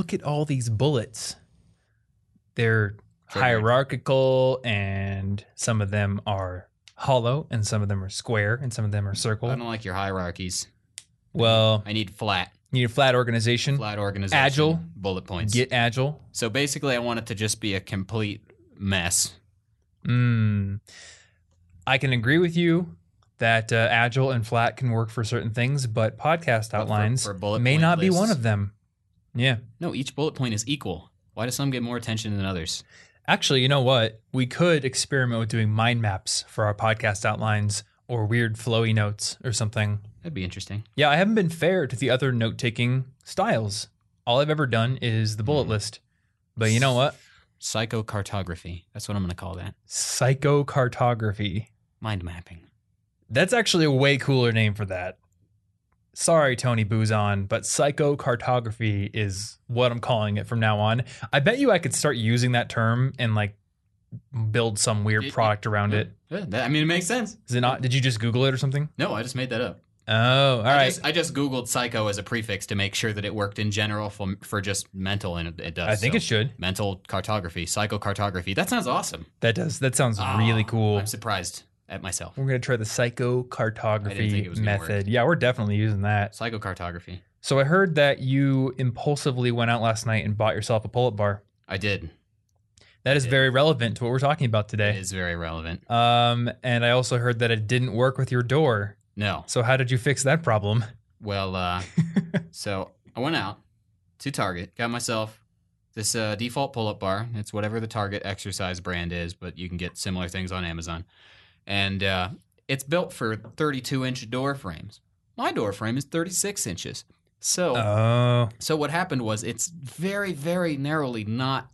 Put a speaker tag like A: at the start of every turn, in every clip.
A: look at all these bullets. They're hierarchical, and some of them are hollow, and some of them are square, and some of them are circle.
B: I don't like your hierarchies.
A: Well,
B: I need flat,
A: you need a flat organization.
B: flat organization.
A: Agile.
B: bullet points.
A: Get agile.
B: so basically, I want it to just be a complete mess.
A: Mm. I can agree with you that uh, agile and flat can work for certain things, but podcast outlines
B: for bullet
A: may not be one of them. Yeah.
B: No, each bullet point is equal. Why do some get more attention than others?
A: Actually, you know what? We could experiment with doing mind maps for our podcast outlines or weird flowy notes or something.
B: That'd be interesting.
A: Yeah, I haven't been fair to the other note taking styles. All I've ever done is the bullet
B: Hmm.
A: list. But you know what?
B: Psychocartography. That's what I'm going to call that.
A: Psychocartography.
B: Mind mapping.
A: That's actually a way cooler name for that. Sorry, Tony Buzan, but psychocartography is what I'm calling it from now on. I bet you I could start using that term and like build some weird product around it.
B: Yeah, that- I mean, it makes sense.
A: Is it not? Did you just Google it or something?
B: No, I just made that up.
A: Oh, all
B: I
A: right.
B: Just, I just Googled psycho as a prefix to make sure that it worked in general for, for just mental, and it, it does.
A: I think
B: So,
A: it should.
B: Mental cartography, psychocartography. That sounds awesome.
A: That does. That sounds really
B: Ah,
A: cool.
B: I'm surprised at myself.
A: We're gonna try the psychocartography
B: it was gonna
A: method. Yeah, we're definitely using that.
B: Psychocartography.
A: So I heard that you impulsively went out last night and bought yourself a pull-up bar.
B: I did.
A: That is
B: did.
A: very relevant to what we're talking about today.
B: It is very relevant.
A: Um, and I also heard that it didn't work with your door.
B: No.
A: So how did you fix that problem?
B: Well, uh, so I went out to Target, got myself this uh, default pull up bar. It's whatever the Target exercise brand is, but you can get similar things on Amazon. And uh, it's built for 32 inch door frames. My door frame is 36 inches. So,
A: Oh,
B: so what happened was it's very, very narrowly not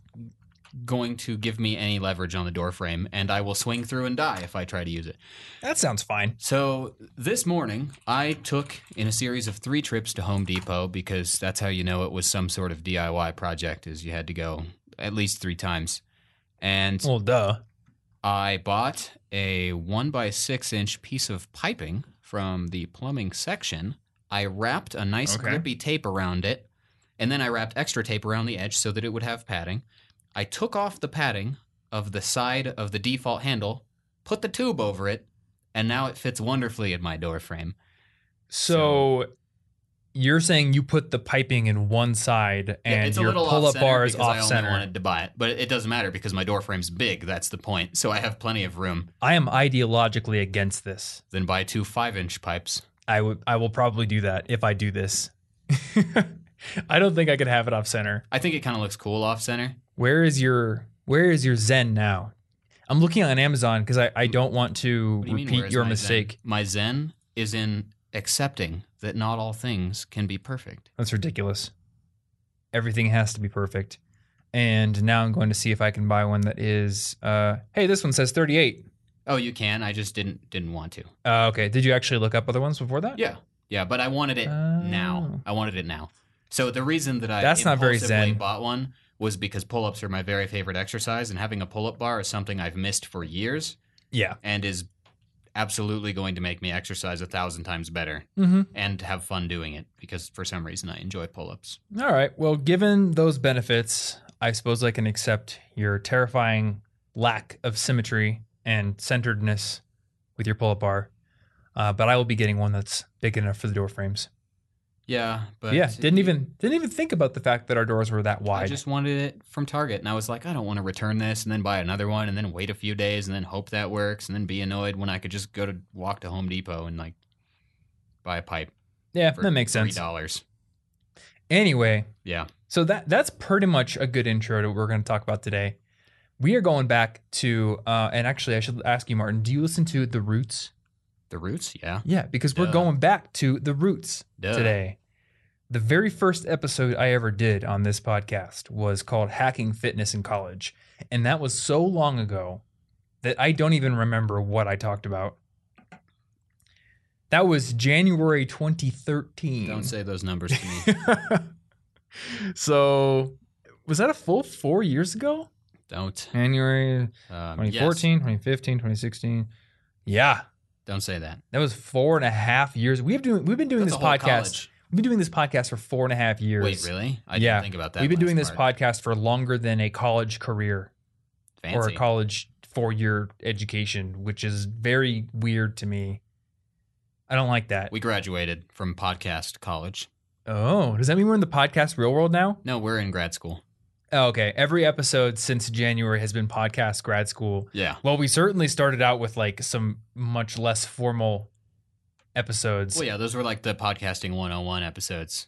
B: going to give me any leverage on the door frame, and I will swing through and die if I try to use it.
A: that sounds fine.
B: So this morning, I took in a series of three trips to Home Depot because that's how you know it was some sort of DIY project, is you had to go at least three times. And
A: Well, duh.
B: I bought a one by six inch piece of piping from the plumbing section. I wrapped a nice
A: Okay.
B: grippy tape around it, and then I wrapped extra tape around the edge so that it would have padding. I took off the padding of the side of the default handle, put the tube over it, and now it fits wonderfully in my door frame.
A: So, you're saying you put the piping in one side and
B: a
A: your pull-up bar is
B: I
A: off
B: only
A: center.
B: wanted to buy it, but it doesn't matter because my door frame's big. That's the point. So I have plenty of room.
A: I am ideologically against this.
B: Then buy two five-inch pipes.
A: I would I will probably do that if I do this. I don't think I could have it off center.
B: I think it kind of looks cool off center.
A: Where is your where is your Zen now? I'm looking on Amazon because I, I don't want to
B: do you
A: repeat
B: where's
A: your
B: my
A: mistake.
B: Zen? My zen is in accepting that not all things can be perfect.
A: That's ridiculous. Everything has to be perfect. And now I'm going to see if I can buy one that is uh hey, this one says 38.
B: Oh, you can. I just didn't didn't want to.
A: Uh, okay. Did you actually look up other ones before that?
B: Yeah, yeah, but I wanted it now.
A: Oh.
B: I wanted it now. So the reason that I
A: That's not very zen.
B: bought one was because pull-ups are my very favorite exercise, and having a pull-up bar is something I've missed for years,
A: Yeah.
B: and is absolutely going to make me exercise a thousand times better
A: Mm-hmm.
B: and have fun doing it because for some reason I enjoy pull-ups.
A: All right. Well, given those benefits, I suppose I can accept your terrifying lack of symmetry and centeredness with your pull-up bar. Uh, but I will be getting one that's big enough for the door frames.
B: Yeah, but
A: yeah, didn't even didn't even think about the fact that our doors were that wide.
B: I just wanted it from Target, and I was like, I don't want to return this and then buy another one and then wait a few days and then hope that works and then be annoyed when I could just go to walk to Home Depot and like buy a pipe.
A: yeah, that makes sense.
B: dollars.
A: Anyway,
B: Yeah.
A: so that that's pretty much a good intro to what we're going to talk about today. We are going back to, uh, and actually, I should ask you, Martin. Do you listen to the Roots?
B: The Roots. Yeah.
A: Yeah, because we're going back to the roots
B: Duh.
A: today. The very first episode I ever did on this podcast was called Hacking Fitness in College. And that was so long ago that I don't even remember what I talked about. That was January 2013.
B: Don't say those numbers to me.
A: so, was that a full four years ago?
B: don't.
A: January
B: Um,
A: 2014,
B: yes.
A: 2015, 2016. Yeah,
B: Don't say that.
A: that was four and a half years. We've doing we've been doing
B: That's
A: this podcast.
B: college.
A: We've been doing this podcast for four and a half years.
B: Wait, really? I
A: Yeah.
B: didn't think about that.
A: We've been doing this
B: part.
A: podcast for longer than a college career or a college four year education, which is very weird to me. I don't like that.
B: we graduated from podcast college.
A: oh, does that mean we're in the podcast real world now?
B: No, we're in grad school.
A: Oh, okay. Every episode since January has been podcast grad school.
B: Yeah.
A: Well, we certainly started out with like some much less formal episodes.
B: Well, yeah, those were like the podcasting 101 episodes.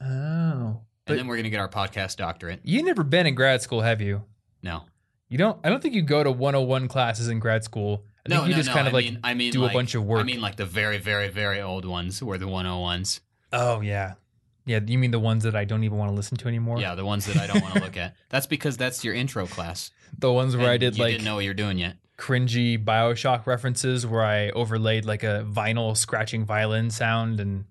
A: Oh.
B: And then we're going to get our podcast doctorate.
A: you never been in grad school, have you?
B: No.
A: You don't I don't think you go to 101 classes in grad school. I think
B: no,
A: you
B: no,
A: just
B: no.
A: kind of
B: I
A: like
B: mean, I mean,
A: do
B: like,
A: a bunch of work.
B: I mean, like the very, very, very old ones were the 101s.
A: oh yeah. Yeah, you mean the ones that I don't even want to listen to anymore?
B: Yeah, the ones that I don't want to look at. That's because that's your intro class.
A: The ones where I did
B: you
A: like
B: didn't know what you're doing yet.
A: cringy Bioshock references where I overlaid like a vinyl scratching violin sound and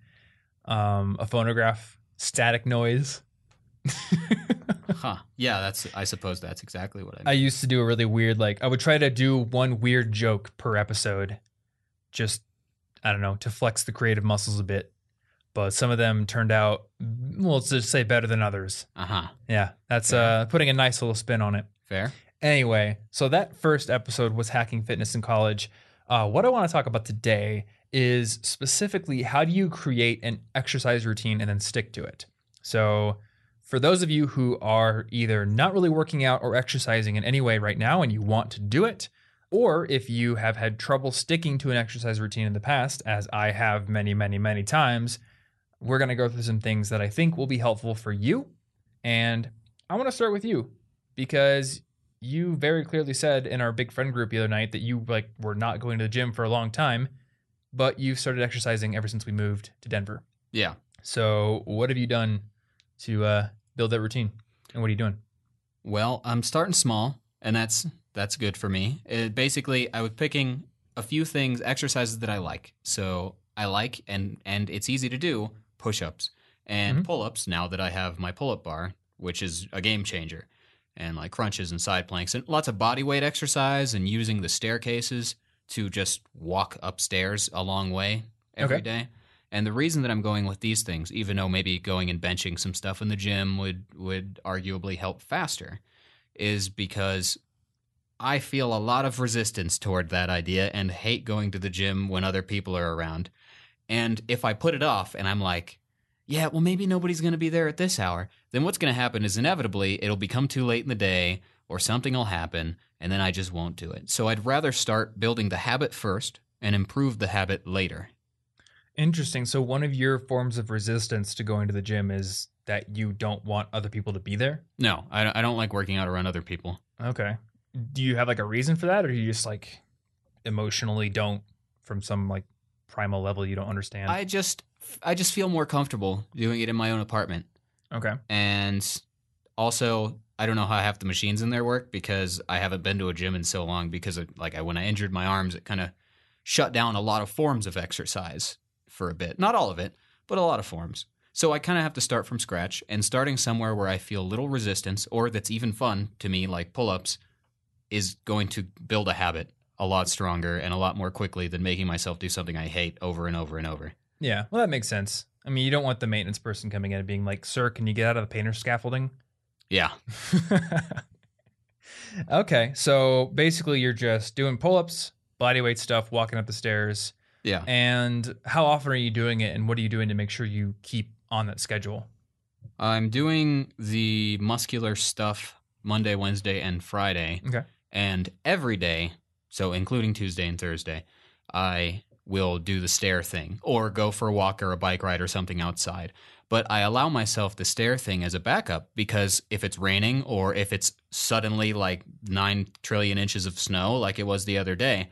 A: um, a phonograph static noise.
B: Huh. Yeah, that's. I suppose that's exactly what I.
A: I used to do a really weird, like, I would try to do one weird joke per episode, just, I don't know, to flex the creative muscles a bit. But some of them turned out, well, let's just say better than others.
B: Uh huh.
A: Yeah, that's uh, putting a nice little spin on it.
B: Fair.
A: Anyway, so that first episode was hacking fitness in college. Uh, what I want to talk about today is specifically how do you create an exercise routine and then stick to it. So, for those of you who are either not really working out or exercising in any way right now and you want to do it, or if you have had trouble sticking to an exercise routine in the past, as I have many, many, many times, we're going to go through some things that I think will be helpful for you. And I want to start with you because you very clearly said in our big friend group the other night that you like were not going to the gym for a long time, but you've started exercising ever since we moved to Denver.
B: Yeah.
A: So, what have you done to uh, build that routine? And what are you doing?
B: Well, I'm starting small, and that's that's good for me. It, basically, I was picking a few things, exercises that I like. So I like, and and it's easy to do push-ups and
A: Mhm.
B: pull-ups. Now that I have my pull-up bar, which is a game changer, and like crunches and side planks, and lots of body weight exercise, and using the staircases to just walk upstairs a long way every day.
A: Okay.
B: And the reason that I'm going with these things, even though maybe going and benching some stuff in the gym would would arguably help faster, is because I feel a lot of resistance toward that idea and hate going to the gym when other people are around. And if I put it off and I'm like, yeah, well, maybe nobody's going to be there at this hour, then what's going to happen is inevitably it'll become too late in the day or something will happen and then I just won't do it. So I'd rather start building the habit first and improve the habit later.
A: Interesting. So, one of your forms of resistance to going to the gym is that you don't want other people to be there.
B: No, I don't, I don't like working out around other people.
A: Okay. Do you have like a reason for that, or do you just like emotionally don't from some like primal level you don't understand?
B: I just I just feel more comfortable doing it in my own apartment.
A: okay.
B: And also I don't know how half the machines in there work because I haven't been to a gym in so long because of, like I, when I injured my arms it kind of shut down a lot of forms of exercise for a bit. Not all of it, but a lot of forms. So I kind of have to start from scratch and starting somewhere where I feel little resistance or that's even fun to me like pull-ups is going to build a habit a lot stronger and a lot more quickly than making myself do something I hate over and over and over.
A: Yeah. Well, that makes sense. I mean, you don't want the maintenance person coming in and being like, "Sir, can you get out of the painter scaffolding?"
B: Yeah.
A: okay, so basically, you're just doing pull-ups, body weight stuff, walking up the stairs.
B: Yeah.
A: And how often are you doing it, and what are you doing to make sure you keep on that schedule?
B: I'm doing the muscular stuff Monday, Wednesday, and Friday.
A: Okay.
B: And every day, so including Tuesday and Thursday, I will do the stair thing or go for a walk or a bike ride or something outside. But I allow myself the stair thing as a backup because if it's raining or if it's suddenly like 9 trillion inches of snow like it was the other day,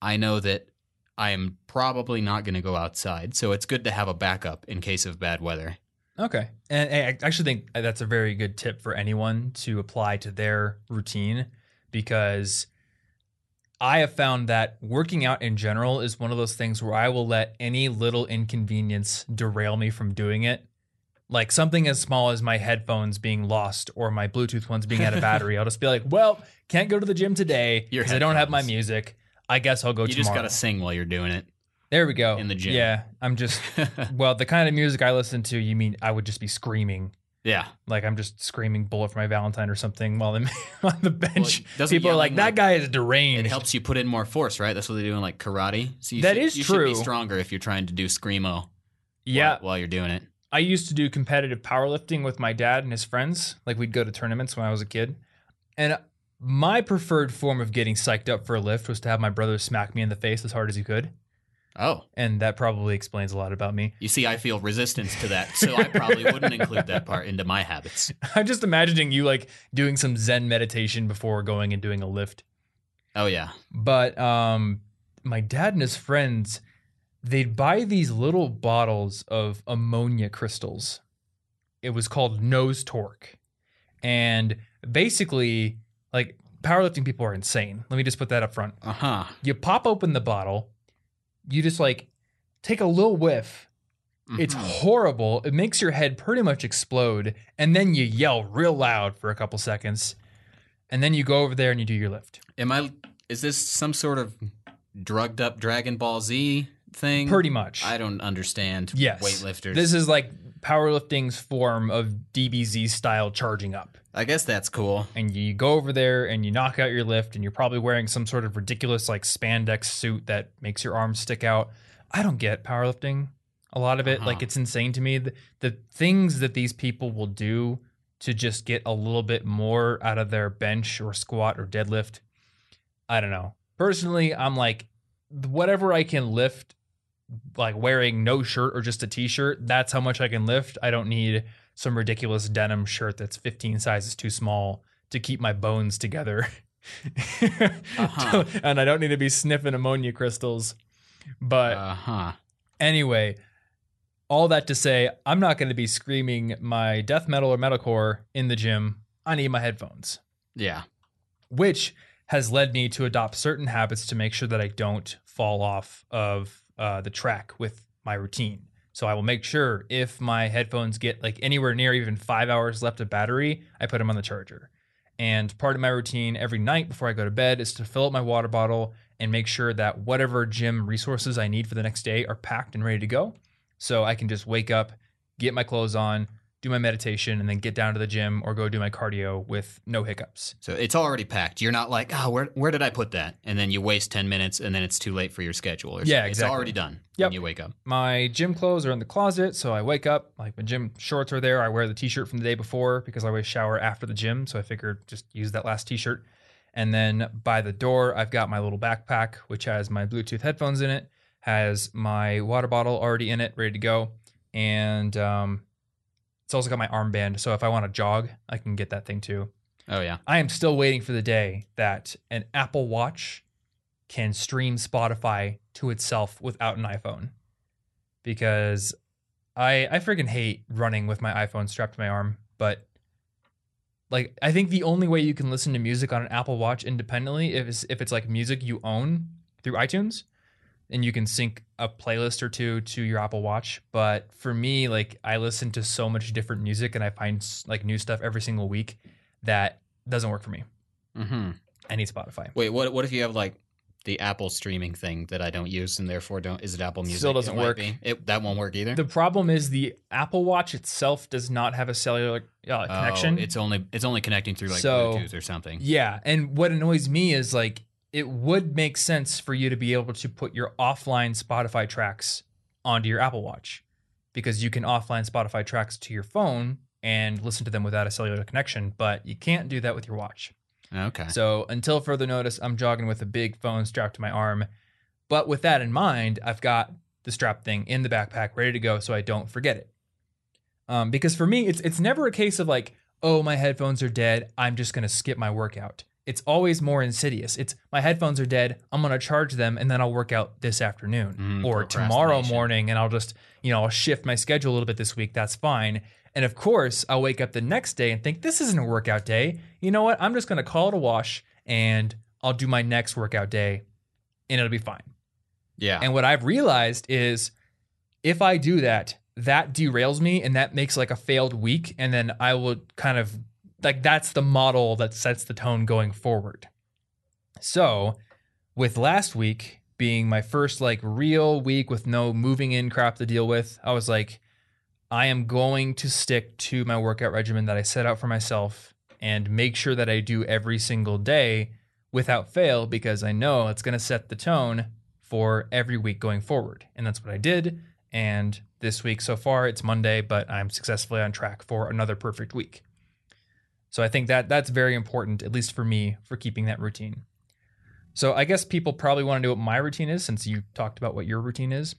B: I know that I am probably not going to go outside. So it's good to have a backup in case of bad weather.
A: Okay. And and I actually think uh, that's a very good tip for anyone to apply to their routine because I have found that working out in general is one of those things where I will let any little inconvenience derail me from doing it. Like something as small as my headphones being lost or my Bluetooth ones being out of battery. I'll just be like, well, can't go to the gym today because I don't have my music. I guess I'll go
B: you
A: tomorrow.
B: just got to sing while you're doing it.
A: There we go.
B: In the gym.
A: Yeah, I'm just well, the kind of music I listen to, you mean I would just be screaming.
B: Yeah.
A: Like I'm just screaming bullet for my Valentine or something while I'm on the bench.
B: doesn't
A: People are like, that
B: like-
A: guy is deranged.
B: It helps you put in more force, right? That's what they do in like karate. So you
A: That
B: should,
A: is
B: you
A: true.
B: Should be stronger if you're trying to do screamo.
A: yeah,
B: While, while you're doing it.
A: I used to do competitive powerlifting with my dad and his friends. Like we'd go to tournaments when I was a kid. And my preferred form of getting psyched up for a lift was to have my brother smack me in the face as hard as he could.
B: Oh,
A: And that probably explains a lot about me.
B: you see, I feel resistance to that, so I probably wouldn't include that part into my habits.
A: I'm just imagining you like doing some Zen meditation before going and doing a lift.
B: Oh yeah.
A: But um, my dad and his friends, they'd buy these little bottles of ammonia crystals. It was called Nose Torque. And basically, like powerlifting people are insane. Let me just put that up front.
B: Uh huh.
A: You pop open the bottle, you just like take a little whiff. It's
B: Mm-hmm.
A: horrible. It makes your head pretty much explode. And then you yell real loud for a couple seconds. And then you go over there and you do your lift.
B: Am I? Is this some sort of drugged up Dragon Ball Z thing?
A: Pretty much.
B: I don't understand.
A: Yes.
B: Weightlifters.
A: This is like powerlifting's form of DBZ style charging up.
B: I guess that's cool.
A: And you go over there and you knock out your lift, and you're probably wearing some sort of ridiculous like spandex suit that makes your arms stick out. I don't get powerlifting. A lot of it,
B: Uh-huh.
A: like it's insane to me. The, the things that these people will do to just get a little bit more out of their bench or squat or deadlift. I don't know. Personally, I'm like, whatever I can lift like wearing no shirt or just a t-shirt that's how much i can lift i don't need some ridiculous denim shirt that's 15 sizes too small to keep my bones together
B: Uh-huh.
A: and i don't need to be sniffing ammonia crystals but
B: Uh huh.
A: anyway all that to say i'm not going to be screaming my death metal or metalcore in the gym i need my headphones
B: Yeah.
A: which has led me to adopt certain habits to make sure that I don't fall off of uh, the track with my routine. So I will make sure if my headphones get like anywhere near even five hours left of battery, I put them on the charger. And part of my routine every night before I go to bed is to fill up my water bottle and make sure that whatever gym resources I need for the next day are packed and ready to go. So I can just wake up, get my clothes on, do my meditation, and then get down to the gym or go do my cardio with no hiccups.
B: So it's already packed. You're not like, oh, where where did I put that? And then you waste ten minutes, and then it's too late for your schedule.
A: Yeah,
B: something.
A: exactly.
B: It's already done.
A: Yep.
B: When you wake up.
A: my gym clothes are in the closet so i wake up like my gym shorts are there i wear the t-shirt from the day before because i always shower after the gym so i figured just use that last t-shirt and then by the door i've got my little backpack which has my bluetooth headphones in it has my water bottle already in it ready to go and um, it's also got my armband so if i want to jog i can get that thing too
B: Oh yeah.
A: I am still waiting for the day that an Apple Watch can stream Spotify to itself without an iPhone. Because I I freaking hate running with my iPhone strapped to my arm, but like I think the only way you can listen to music on an Apple Watch independently is if it's like music you own through iTunes and you can sync a playlist or two to your Apple Watch. But for me, like I listen to so much different music and I find like new stuff every single week that doesn't work for me.
B: Mm-hmm.
A: I need Spotify.
B: Wait, what? What if you have like the Apple streaming thing that I don't use, and therefore don't? Is it Apple Music?
A: Still doesn't
B: It
A: work.
B: It, that won't work either.
A: The problem is the Apple Watch itself does not have a cellular uh,
B: Oh,
A: connection.
B: it's only it's only connecting through like
A: So-
B: Bluetooth or something.
A: Yeah, and what annoys me is like it would make sense for you to be able to put your offline Spotify tracks onto your Apple Watch because you can offline Spotify tracks to your phone and listen to them without a cellular connection, but you can't do that with your watch.
B: Okay.
A: So until further notice, I'm jogging with a big phone strapped to my arm. But with that in mind, I've got the strap thing in the backpack ready to go so I don't forget it. Um, because for me, it's it's never a case of like, oh, my headphones are dead. I'm just gonna skip my workout. It's always more insidious. It's my headphones are dead. I'm gonna charge them and then I'll work out this afternoon
B: Mm,
A: or tomorrow morning, and I'll just you know I'll shift my schedule a little bit this week. That's fine. And of course, I'll wake up the next day and think this isn't a workout day. You know what? I'm just gonna call it a wash and I'll do my next workout day, and it'll be fine.
B: yeah.
A: And what I've realized is if I do that, that derails me and that makes like a failed week. And then I will kind of like that's the model that sets the tone going forward. So with last week, being my first like real week with no moving in crap to deal with, I was like, I am going to stick to my workout regimen that I set out for myself and make sure that I do every single day without fail because I know it's going to set the tone for every week going forward. And that's what I did. And this week so far, it's Monday, but I'm successfully on track for another perfect week. So I think that that's very important, at least for me, for keeping that routine. So I guess people probably want to know what my routine is since you talked about what your routine is.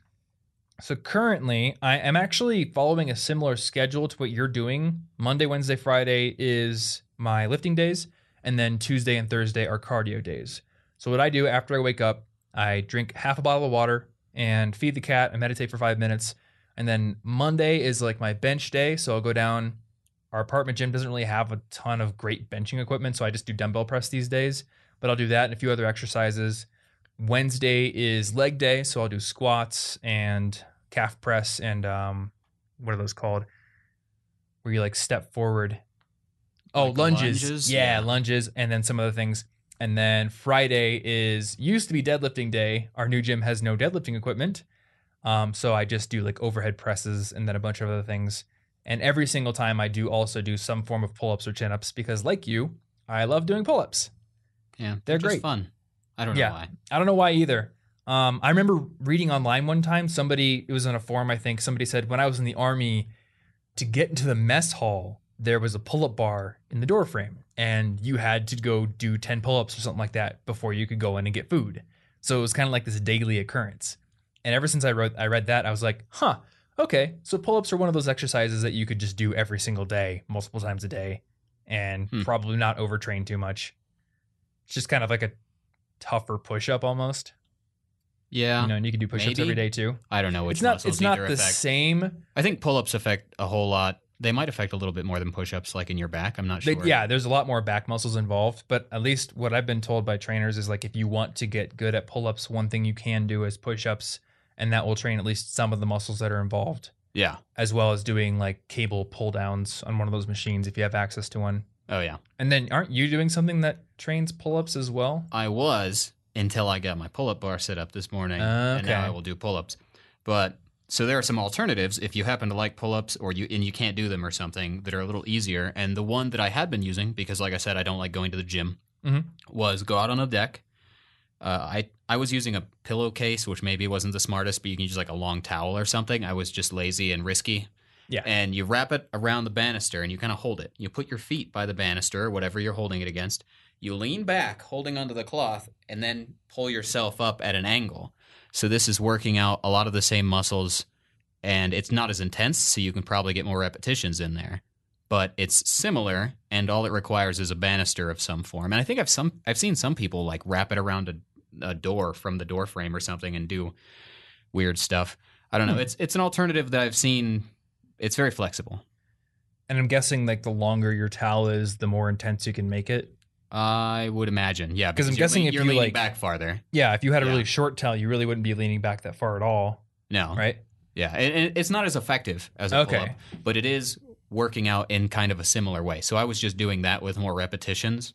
A: So currently, I am actually following a similar schedule to what you're doing. Monday, Wednesday, Friday is my lifting days, and then Tuesday and Thursday are cardio days. So what I do after I wake up, I drink half a bottle of water and feed the cat and meditate for 5 minutes. And then Monday is like my bench day, so I'll go down our apartment gym doesn't really have a ton of great benching equipment, so I just do dumbbell press these days. But I'll do that and a few other exercises. Wednesday is leg day, so I'll do squats and calf press and um, what are those called? Where you like step forward. Oh,
B: Like
A: lunges.
B: lunges?
A: Yeah,
B: Yeah.
A: lunges, and then some other things. And then Friday is used to be deadlifting day. Our new gym has no deadlifting equipment. Um, so I just do like overhead presses and then a bunch of other things. And every single time I do also do some form of pull ups or chin ups because, like you, I love doing pull ups.
B: Yeah,
A: They're great.
B: fun. I don't know
A: Yeah.
B: why.
A: I don't know why either. Um, I remember reading online one time, somebody, it was on a forum, I think, somebody said, when I was in the army, to get into the mess hall, there was a pull up bar in the door frame, and you had to go do 10 pull ups or something like that before you could go in and get food. So it was kind of like this daily occurrence. And ever since I wrote, I read that, I was like, huh, okay. So pull ups are one of those exercises that you could just do every single day, multiple times a day, and
B: Hmm.
A: probably not overtrain too much. It's just kind of like a tougher push up almost.
B: Yeah,
A: You know, and you can do push ups every day too.
B: I don't know which
A: it's not it's not the
B: affect.
A: same.
B: I think pull-ups affect a whole lot. They might affect a little bit more than push-ups, like in your back. I'm not
A: They-
B: sure.
A: yeah, there's a lot more back muscles involved, but at least what I've been told by trainers is like if you want to get good at pull ups, one thing you can do is push ups, and that will train at least some of the muscles that are involved,
B: yeah.
A: as well as doing like cable pull downs on one of those machines if you have access to one.
B: Oh yeah.
A: And then aren't you doing something that trains pull ups as well?
B: I was until I got my pull-up bar set up this morning, and now I will do pull-ups. But so there are some alternatives if you happen to like pull-ups or you and you can't do them or something that are a little easier. And the one that I had been using because, like I said, I don't like going to the gym,
A: Mhm.
B: was go out on a deck. Uh, I I was using a pillowcase, which maybe wasn't the smartest, but you can use like a long towel or something. I was just lazy and risky.
A: Yeah.
B: And you wrap it around the banister and you kind of hold it. You put your feet by the banister or whatever you're holding it against. You lean back, holding onto the cloth, and then pull yourself up at an angle. So this is working out a lot of the same muscles, and it's not as intense, so you can probably get more repetitions in there. But it's similar, and all it requires is a banister of some form. And I think I've some I've seen some people like wrap it around a, a door from the door frame or something and do weird stuff. I don't know.
A: Hmm.
B: It's it's an alternative that I've seen. It's very flexible.
A: And I'm guessing like the longer your towel is, the more intense you can make it.
B: I would imagine, yeah.
A: Because I'm guessing
B: lean-
A: if
B: you're
A: you,
B: leaning
A: like-
B: back farther.
A: Yeah, if you had a
B: Yeah.
A: really short towel, you really wouldn't be leaning back that far at all,
B: No,
A: right?
B: Yeah, and, and it's not as effective as a
A: Okay.
B: pull-up, but it is working out in kind of a similar way. So I was just doing that with more repetitions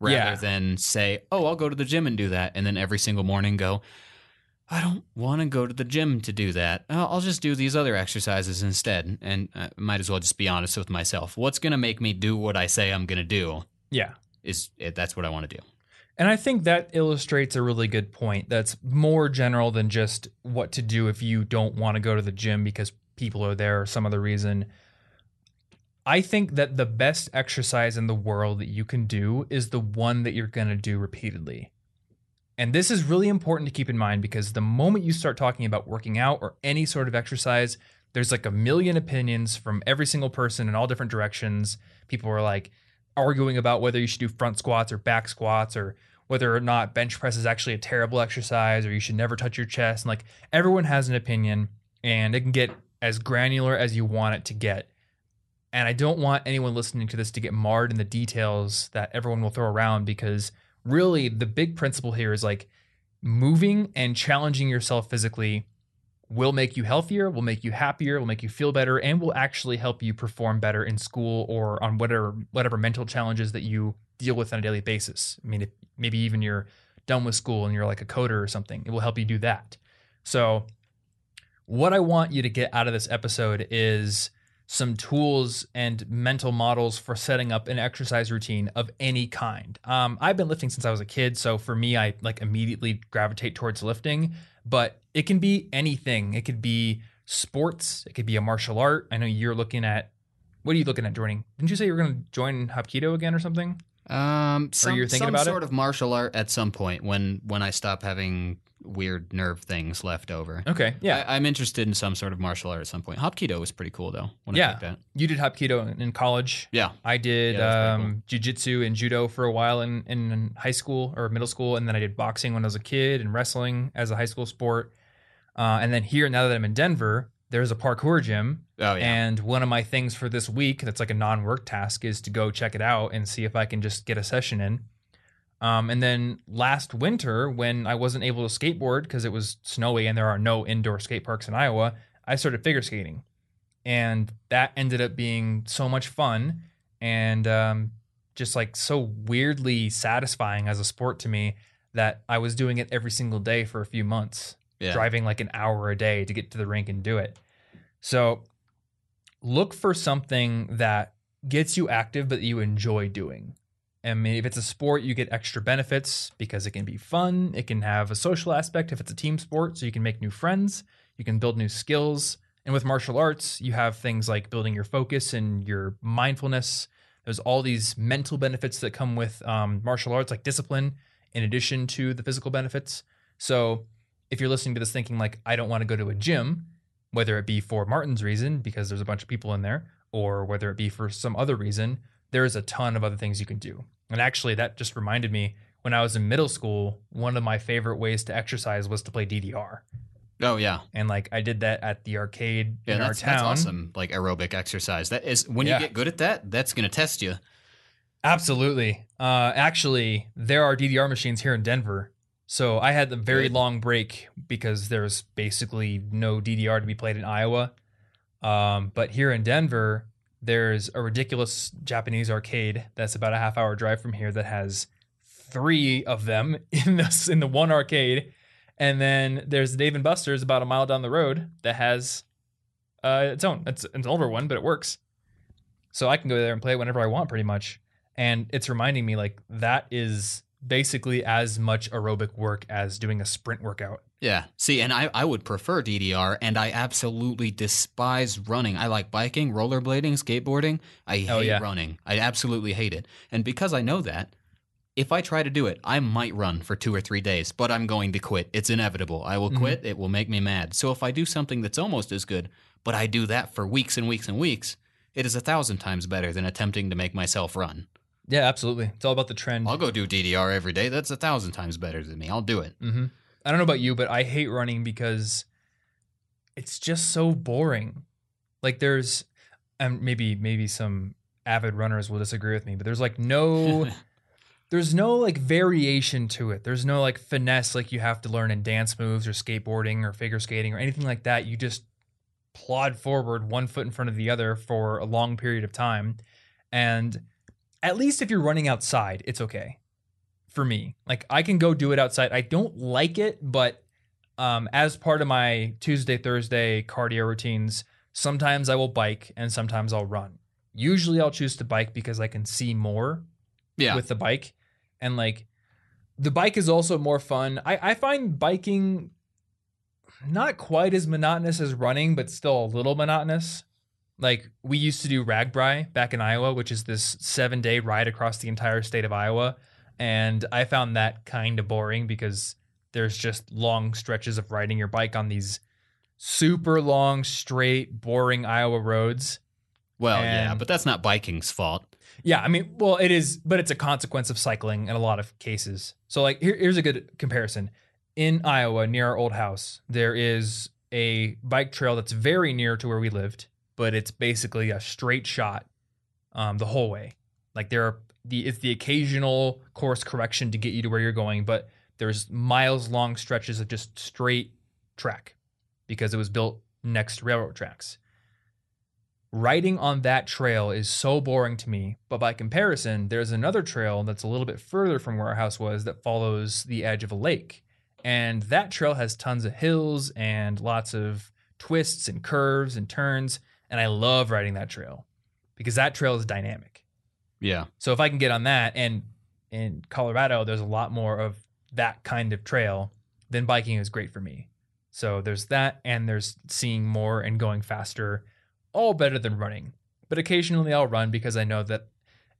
B: rather
A: Yeah.
B: than say, "Oh, I'll go to the gym and do that," and then every single morning go, "I don't want to go to the gym to do that. I'll I'll just do these other exercises instead." And I might as well just be honest with myself. What's going to make me do what I say I'm going to do
A: Yeah.
B: is that's what I want to do.
A: And I think that illustrates a really good point that's more general than just what to do if you don't want to go to the gym because people are there or some other reason. I think that the best exercise in the world that you can do is the one that you're going to do repeatedly. And this is really important to keep in mind because the moment you start talking about working out or any sort of exercise, there's like a million opinions from every single person in all different directions. People are like arguing about whether you should do front squats or back squats or whether or not bench press is actually a terrible exercise or you should never touch your chest. And like everyone has an opinion and it can get as granular as you want it to get. And I don't want anyone listening to this to get marred in the details that everyone will throw around because really the big principle here is like moving and challenging yourself physically will make you healthier, will make you happier, will make you feel better, and will actually help you perform better in school or on whatever whatever mental challenges that you deal with on a daily basis. I mean, if maybe even you're done with school and you're like a coder or something. It will help you do that. So, what I want you to get out of this episode is some tools and mental models for setting up an exercise routine of any kind. Um, I've been lifting since I was a kid, so for me, I like immediately gravitate towards lifting. But it can be anything. It could be sports. It could be a martial art. I know you're looking at. What are you looking at joining? Didn't you say you were going to join Hapkido again or something?
B: Um, some,
A: you're thinking
B: some
A: about it?
B: sort of martial art at some point when when I stop having weird nerve things left over.
A: Okay, yeah.
B: I, I'm interested in some sort of martial art at some point. Hapkido was pretty cool though. When I
A: Yeah. You did Hapkido in- in college.
B: Yeah.
A: I did
B: Yeah,
A: um, jujitsu and judo for a while in, in high school or middle school, and then I did boxing when I was a kid and wrestling as a high school sport. Uh, and then here, now that I'm in Denver, there's a parkour gym,
B: Oh yeah.
A: and one of my things for this week that's like a non-work task is to go check it out and see if I can just get a session in. Um, and then last winter, when I wasn't able to skateboard because it was snowy and there are no indoor skate parks in Iowa, I started figure skating, and that ended up being so much fun and um, just like so weirdly satisfying as a sport to me that I was doing it every single day for a few months
B: yeah.
A: driving like an hour a day to get to the rink and do it. So look for something that gets you active but you enjoy doing. I mean, if it's a sport, you get extra benefits because it can be fun. It can have a social aspect if it's a team sport, so you can make new friends, you can build new skills. And with martial arts, you have things like building your focus and your mindfulness. There's all these mental benefits that come with um, martial arts, like discipline, in addition to the physical benefits. So if you're listening to this thinking like I don't want to go to a gym, whether it be for Martin's reason because there's a bunch of people in there, or whether it be for some other reason, there is a ton of other things you can do. And actually, that just reminded me when I was in middle school, one of my favorite ways to exercise was to play DDR.
B: Oh yeah.
A: And like I did that at the arcade
B: Yeah,
A: in our town.
B: that's awesome. Like aerobic exercise. That is when
A: Yeah.
B: you get good at that, that's gonna test you.
A: Absolutely. Uh, actually, there are DDR machines here in Denver. So I had a very
B: Good.
A: long break because there's basically no DDR to be played in Iowa. Um, but here in Denver, there's a ridiculous Japanese arcade that's about a half hour drive from here that has three of them in this in the one arcade. And then there's Dave and Buster's about a mile down the road that has uh, its own. It's an older one, but it works. So I can go there and play it whenever I want, pretty much. And it's reminding me like that is basically as much aerobic work as doing a sprint workout.
B: Yeah. See, and I, I would prefer DDR, and I absolutely despise running. I like biking, rollerblading, skateboarding. I hate
A: Oh, yeah.
B: running. I absolutely hate it. And because I know that, if I try to do it, I might run for two or three days, but I'm going to quit. It's inevitable. I will
A: Mhm.
B: quit. It will make me mad. So if I do something that's almost as good, but I do that for weeks and weeks and weeks, it is a thousand times better than attempting to make myself run.
A: Yeah, absolutely. It's all about the trend.
B: I'll go do DDR every day. That's a thousand times better than me. I'll do it.
A: hmm I don't know about you, but I hate running because it's just so boring. Like there's, and maybe maybe some avid runners will disagree with me, but there's like no, there's no like variation to it. There's no like finesse like you have to learn in dance moves or skateboarding or figure skating or anything like that. You just plod forward one foot in front of the other for a long period of time, and at least if you're running outside, it's okay for me. Like I can go do it outside. I don't like it, but um, as part of my Tuesday, Thursday cardio routines, sometimes I will bike and sometimes I'll run. Usually I'll choose to bike because I can see more
B: Yeah.
A: with the bike. And like the bike is also more fun. I, I find biking not quite as monotonous as running, but still a little monotonous. Like we used to do RAGBRAI back in Iowa, which is this seven day ride across the entire state of Iowa. And I found that kind of boring because there's just long stretches of riding your bike on these super long, straight, boring Iowa roads.
B: well, yeah, but that's not biking's fault.
A: Yeah, I mean, well, it is, but it's a consequence of cycling in a lot of cases. So, like, here, here's a good comparison. In Iowa, near our old house, there is a bike trail that's very near to where we lived, but it's basically a straight shot um, the whole way. Like, there are the it's the occasional course correction to get you to where you're going, but there's miles long stretches of just straight track because it was built next to railroad tracks. riding on that trail is so boring to me. But by comparison, there's another trail that's a little bit further from where our house was that follows the edge of a lake. And that trail has tons of hills and lots of twists and curves and turns. And I love riding that trail because that trail is dynamic.
B: Yeah.
A: So if I can get on that, and in Colorado, there's a lot more of that kind of trail, then biking is great for me. So there's that, and there's seeing more and going faster, all better than running. But occasionally I'll run because I know that,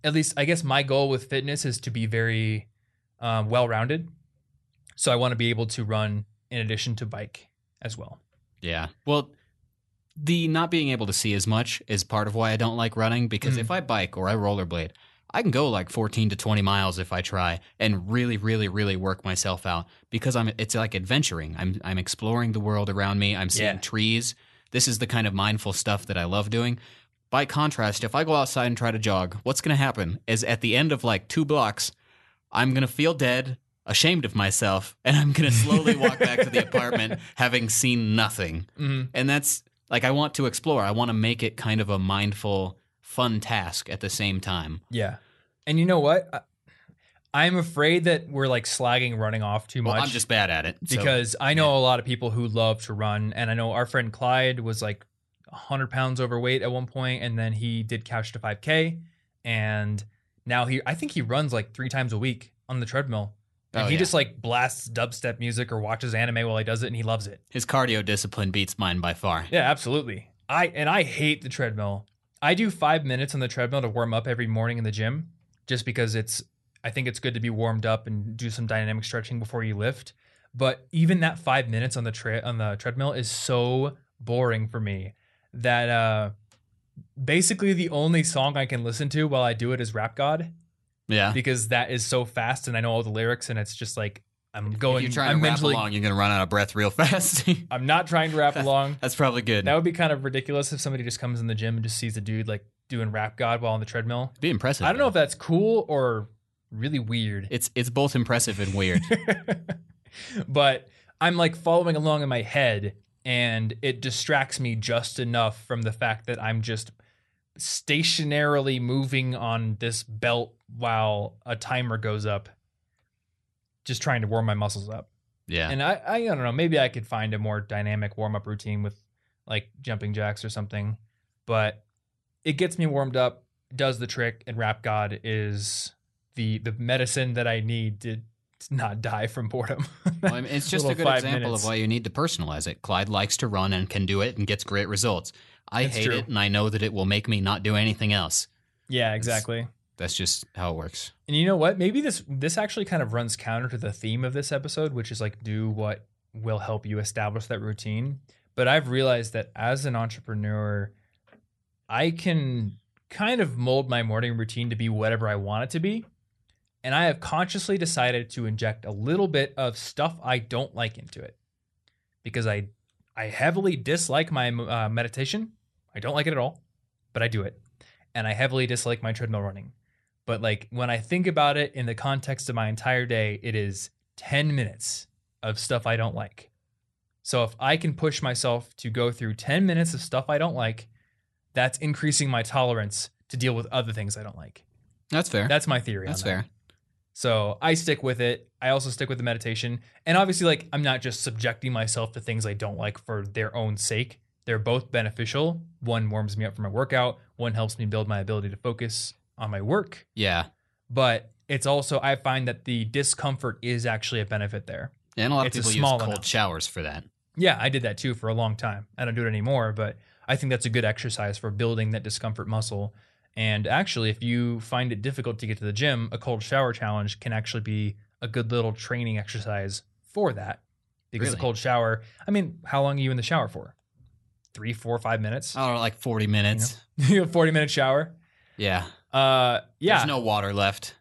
A: at least I guess my goal with fitness is to be very um, well rounded. So I want to be able to run in addition to bike as well.
B: Yeah. Well, the not being able to see as much is part of why I don't like running because
A: Mm.
B: if I bike or I rollerblade, I can go like 14 to 20 miles if I try and really really really work myself out because I'm it's like adventuring. I'm I'm exploring the world around me. I'm seeing
A: Yeah.
B: trees. This is the kind of mindful stuff that I love doing. By contrast, if I go outside and try to jog, what's going to happen is at the end of like 2 blocks, I'm going to feel dead, ashamed of myself, and I'm going to slowly walk back to the apartment having seen nothing.
A: Mm-hmm.
B: And that's like I want to explore. I want to make it kind of a mindful, fun task at the same time.
A: Yeah. And you know what? I- I'm afraid that we're like slagging running off too
B: Well,
A: much.
B: I'm just bad at it. so-
A: because I know a lot of people who love to run, and I know our friend Clyde was like 100 pounds overweight at one point, and then he did couch to 5K, and now he I think he runs like three times a week on the treadmill, and
B: Oh,
A: he
B: yeah.
A: just like blasts dubstep music or watches anime while he does it, and he loves it.
B: his cardio discipline beats mine by far.
A: Yeah, absolutely. I and I hate the treadmill. I do five minutes on the treadmill to warm up every morning in the gym, just because it's. I think it's good to be warmed up and do some dynamic stretching before you lift. But even that five minutes on the tra- on the treadmill is so boring for me that uh, basically the only song I can listen to while I do it is Rap God
B: Yeah.
A: because that is so fast and I know all the lyrics and it's just like I'm
B: if
A: going.
B: you're trying
A: I'm
B: to rap
A: mentally.
B: along, you're gonna run out of breath real fast.
A: I'm not trying to rap along.
B: That's probably good.
A: That would be kind of ridiculous if somebody just comes in the gym and just sees a dude like doing rap god while on the treadmill.
B: be impressive.
A: I don't know if that's cool or really weird.
B: it's it's both impressive and weird.
A: but I'm like following along in my head and it distracts me just enough from the fact that I'm just stationarily moving on this belt while a timer goes up just trying to warm my muscles up.
B: Yeah.
A: And I, I don't know, maybe I could find a more dynamic warm up routine with like jumping jacks or something. But it gets me warmed up, does the trick, and Rap God is the the medicine that I need to not die from boredom.
B: Well, I mean, it's just a good example
A: minutes.
B: of why you need to personalize it. Clyde likes to run and can do it and gets great results. I
A: It's
B: hate
A: true.
B: it and I know that it will make me not do anything else.
A: yeah, exactly.
B: That's just how it works.
A: And you know what? Maybe this this actually kind of runs counter to the theme of this episode, which is like do what will help you establish that routine. But I've realized that as an entrepreneur, I can kind of mold my morning routine to be whatever I want it to be. And I have consciously decided to inject a little bit of stuff I don't like into it because I I heavily dislike my uh, meditation. I don't like it at all, but I do it. And I heavily dislike my treadmill running. But like when I think about it in the context of my entire day, it is 10 minutes of stuff I don't like. So if I can push myself to go through 10 minutes of stuff I don't like, that's increasing my tolerance to deal with other things I don't like.
B: That's fair.
A: That's my theory.
B: That's
A: that.
B: fair.
A: So I stick with it. I also stick with the meditation. And obviously, like, I'm not just subjecting myself to things I don't like for their own sake. They're both beneficial. One warms me up for my workout, one helps me build my ability to focus on my work.
B: Yeah.
A: But it's also, I find that the discomfort is actually a benefit there.
B: And a lot
A: It's
B: of people
A: small
B: use cold
A: enough.
B: showers for that.
A: Yeah, I did that too for a long time. I don't do it anymore, but I think that's a good exercise for building that discomfort muscle. And actually, if you find it difficult to get to the gym, a cold shower challenge can actually be a good little training exercise for that. Because
B: Really?
A: a cold shower, I mean, how long are you in the shower for? Three, four, five minutes?
B: Oh, like 40 minutes.
A: You have 40 minute shower.
B: Yeah.
A: Uh, yeah.
B: There's no water left.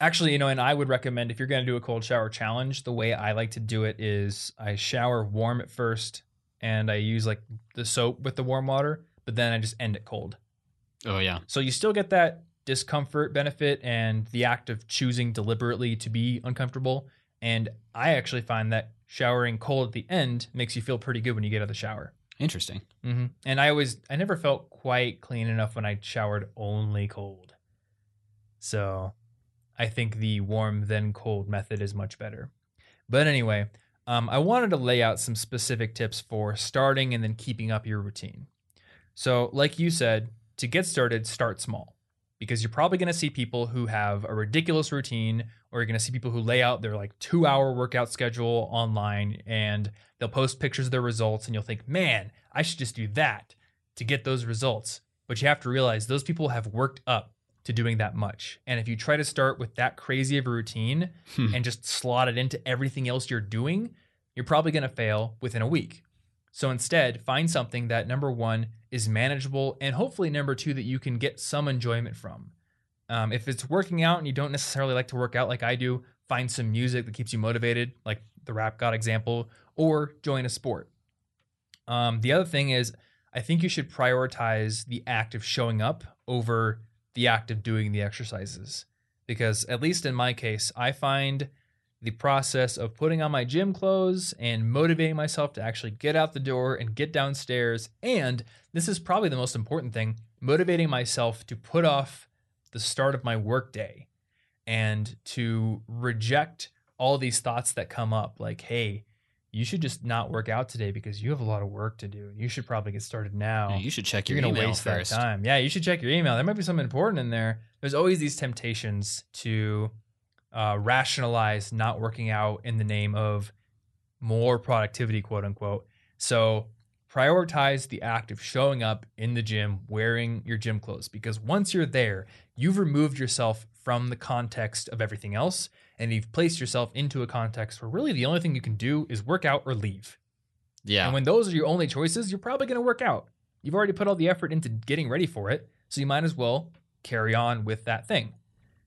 A: Actually, you know, and I would recommend if you're going to do a cold shower challenge, the way I like to do it is I shower warm at first and I use like the soap with the warm water, but then I just end it cold.
B: Oh, yeah.
A: So you still get that discomfort benefit and the act of choosing deliberately to be uncomfortable. And I actually find that showering cold at the end makes you feel pretty good when you get out of the shower.
B: Interesting.
A: hmm And I always, I never felt quite clean enough when I showered only cold. So I think the warm then cold method is much better. But anyway, um, I wanted to lay out some specific tips for starting and then keeping up your routine. So, like you said, to get started, start small because you're probably going to see people who have a ridiculous routine, or you're going to see people who lay out their like two hour workout schedule online and they'll post pictures of their results, and you'll think, man, I should just do that to get those results. But you have to realize those people have worked up to doing that much. And if you try to start with that crazy of a routine
B: Hmm.
A: and just slot it into everything else you're doing, you're probably going to fail within a week. So instead, find something that number one is manageable, and hopefully, number two, that you can get some enjoyment from. Um, if it's working out and you don't necessarily like to work out like I do, find some music that keeps you motivated, like the Rap God example, or join a sport. Um, the other thing is, I think you should prioritize the act of showing up over the act of doing the exercises. Because, at least in my case, I find the process of putting on my gym clothes and motivating myself to actually get out the door and get downstairs. And this is probably the most important thing motivating myself to put off the start of my workday and to reject all these thoughts that come up like, hey, you should just not work out today because you have a lot of work to do. You should probably get started now
B: Yeah, you should check your
A: you're gonna
B: email
A: waste
B: first.
A: that time. Yeah, you should check your email. There might be something important in there. There's always these temptations to uh, rationalize not working out in the name of more productivity, quote unquote. So prioritize the act of showing up in the gym wearing your gym clothes because once you're there, you've removed yourself from the context of everything else and you've placed yourself into a context where really the only thing you can do is work out or leave.
B: Yeah.
A: And when those are your only choices, you're probably going to work out. You've already put all the effort into getting ready for it, so you might as well carry on with that thing.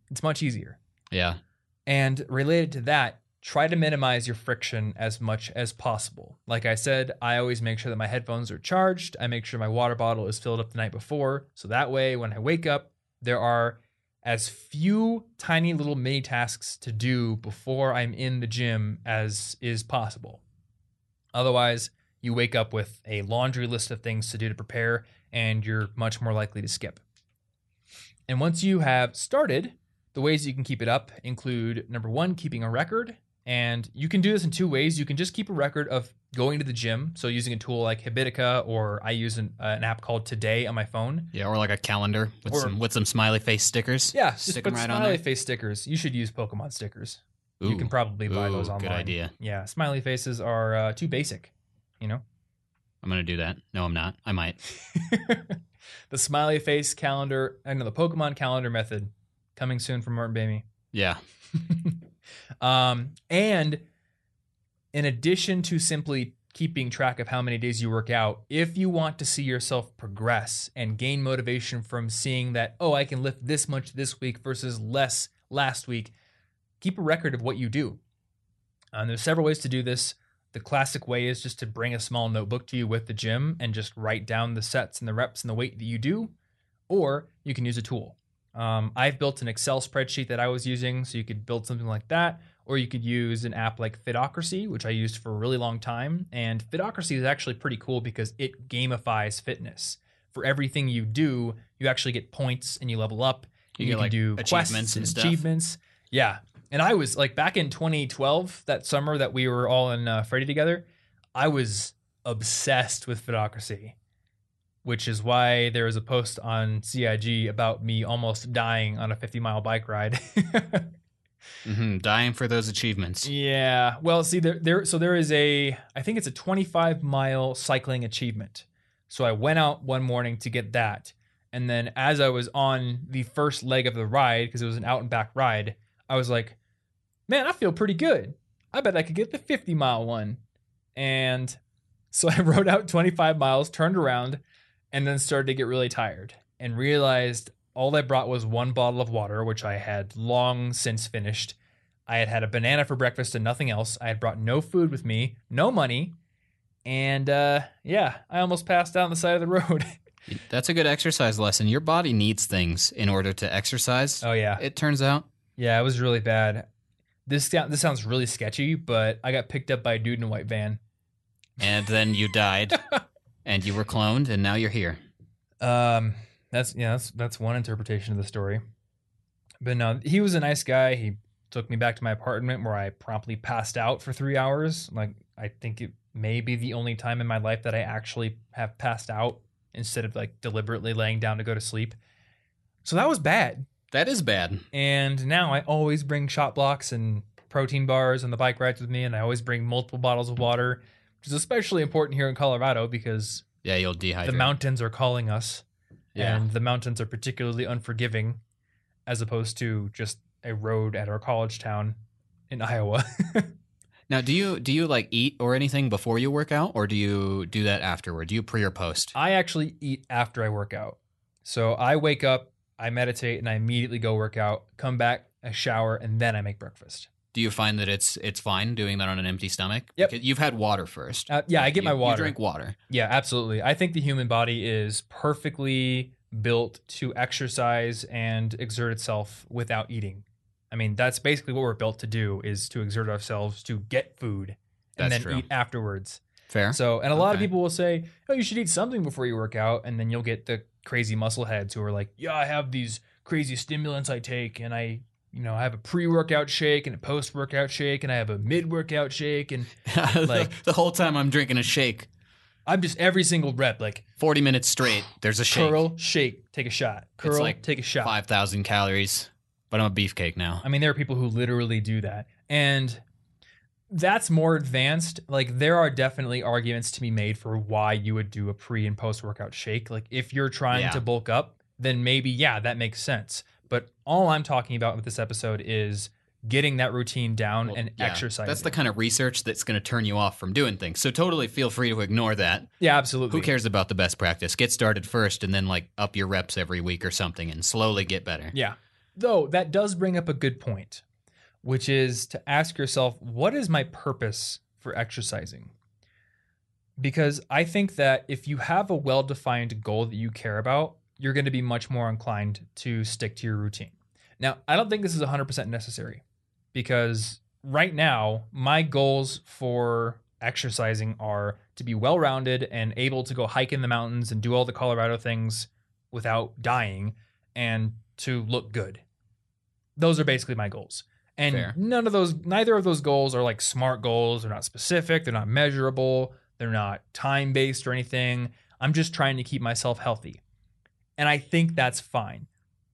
A: It's much easier.
B: yeah.
A: And related to that, try to minimize your friction as much as possible. Like I said, I always make sure that my headphones are charged. I make sure my water bottle is filled up the night before. So that way, when I wake up, there are as few tiny little mini tasks to do before I'm in the gym as is possible. Otherwise, you wake up with a laundry list of things to do to prepare, and you're much more likely to skip. And once you have started, the ways you can keep it up include number one, keeping a record. And you can do this in two ways. You can just keep a record of going to the gym. So using a tool like Habitica, or I use an, uh, an app called Today on my phone.
B: Yeah, or like a calendar with
A: Or-
B: some with some smiley face stickers.
A: Yeah, just
B: Stick
A: put
B: right on
A: smiley face stickers. You should use Pokemon stickers. you can probably buy those
B: Ooh,
A: online.
B: Good idea.
A: Yeah, smiley faces are uh, too basic. You know,
B: I'm gonna do that. No, I'm not. I might.
A: the smiley face calendar. I know the Pokemon calendar method coming soon from Martin Boehme.
B: Yeah.
A: um, and in addition to simply keeping track of how many days you work out, if you want to see yourself progress and gain motivation from seeing that, oh, I can lift this much this week versus less last week, keep a record of what you do. Um, there's several ways to do this. The classic way is just to bring a small notebook to you with the gym and just write down the sets and the reps and the weight that you do, or you can use a tool. Um, I've built an Excel spreadsheet that I was using, so you could build something like that, or you could use an app like Fitocracy, which I used for a really long time. And Fitocracy is actually pretty cool because it gamifies fitness. For everything you do, you actually get points and you level up.
B: You get,
A: can
B: like,
A: do
B: achievements
A: quests
B: and
A: and
B: stuff.
A: achievements. Yeah, and I was like back in 2012, that summer that we were all in uh, Freddy together, I was obsessed with Fitocracy, which is why there was a post on CIG about me almost dying on a 50 mile bike ride.
B: hmm Dying for those achievements.
A: yeah, well, see there, there, so there is a, I think it's a 25 mile cycling achievement. So I went out one morning to get that. And then as I was on the first leg of the ride, because it was an out and back ride, I was like, man, I feel pretty good. I bet I could get the 50 mile one. And so I rode out 25 miles, turned around, and then started to get really tired and realized all I brought was one bottle of water, which I had long since finished. I had had a banana for breakfast and nothing else. I had brought no food with me, no money. And uh, yeah, I almost passed out on the side of the road.
B: That's a good exercise lesson. Your body needs things in order to exercise.
A: oh, yeah.
B: It turns out.
A: Yeah, it was really bad. This this sounds really sketchy, but I got picked up by a dude in a white van.
B: And then you died. and you were cloned, and now you're here.
A: Um, that's yeah, that's that's one interpretation of the story. But no, he was a nice guy. He took me back to my apartment where I promptly passed out for three hours. Like I think it may be the only time in my life that I actually have passed out instead of like deliberately laying down to go to sleep. So that was bad.
B: That is bad.
A: And now I always bring shot blocks and protein bars on the bike rides with me, and I always bring multiple bottles of water, which is especially important here in Colorado because
B: Yeah, you'll dehydrate.
A: the mountains are calling us,
B: Yeah.
A: and the mountains are particularly unforgiving, as opposed to just a road at our college town in Iowa.
B: Now, do you do you like eat or anything before you work out, or do you do that afterward? Do you pre or post?
A: I actually eat after I work out. So I wake up, I meditate, and I immediately go work out, come back, I shower, and then I make breakfast.
B: Do you find that it's it's fine doing that on an empty stomach?
A: Yep.
B: Because You've had water first.
A: Uh, yeah, I get
B: You-
A: my water.
B: You drink water.
A: Yeah, absolutely. I think the human body is perfectly built to exercise and exert itself without eating. I mean, that's basically what we're built to do is to exert ourselves to get food and
B: That's
A: then
B: true.
A: eat afterwards.
B: Fair.
A: So, and a lot of people will say, "Oh, you should eat something before you work out," and then you'll get the crazy muscle heads who are like, "Yeah, I have these crazy stimulants I take, and I, you know, I have a pre-workout shake and a post-workout shake, and I have a mid-workout shake, and like-
B: the whole time I'm drinking a shake,
A: I'm just every single rep like
B: 40 minutes straight. There's a shake.
A: curl, shake, take a shot, curl,
B: like
A: take a shot."
B: 5,000 calories, but I'm a beefcake now.
A: I mean, there are people who literally do that. And that's more advanced. Like, there are definitely arguments to be made for why you would do a pre and post workout shake. Like, if you're trying
B: Yeah.
A: to bulk up, then maybe, yeah, that makes sense. All I'm talking about with this episode is getting that routine down
B: Well,
A: and
B: yeah,
A: exercising.
B: That's the kind of research that's going to turn you off from doing things. So totally feel free to ignore that.
A: yeah, absolutely.
B: Who cares about the best practice? Get started first and then like up your reps every week or something and slowly get better.
A: Yeah. Though that does bring up a good point, which is to ask yourself, what is my purpose for exercising? Because I think that if you have a well defined goal that you care about, you're going to be much more inclined to stick to your routine. Now, I don't think this is 100% necessary because right now, my goals for exercising are to be well rounded and able to go hike in the mountains and do all the Colorado things without dying and to look good. Those are basically my goals. And
B: Fair.
A: none of those, neither of those goals are like smart goals. They're not specific. They're not measurable. They're not time based or anything. I'm just trying to keep myself healthy. And I think that's fine.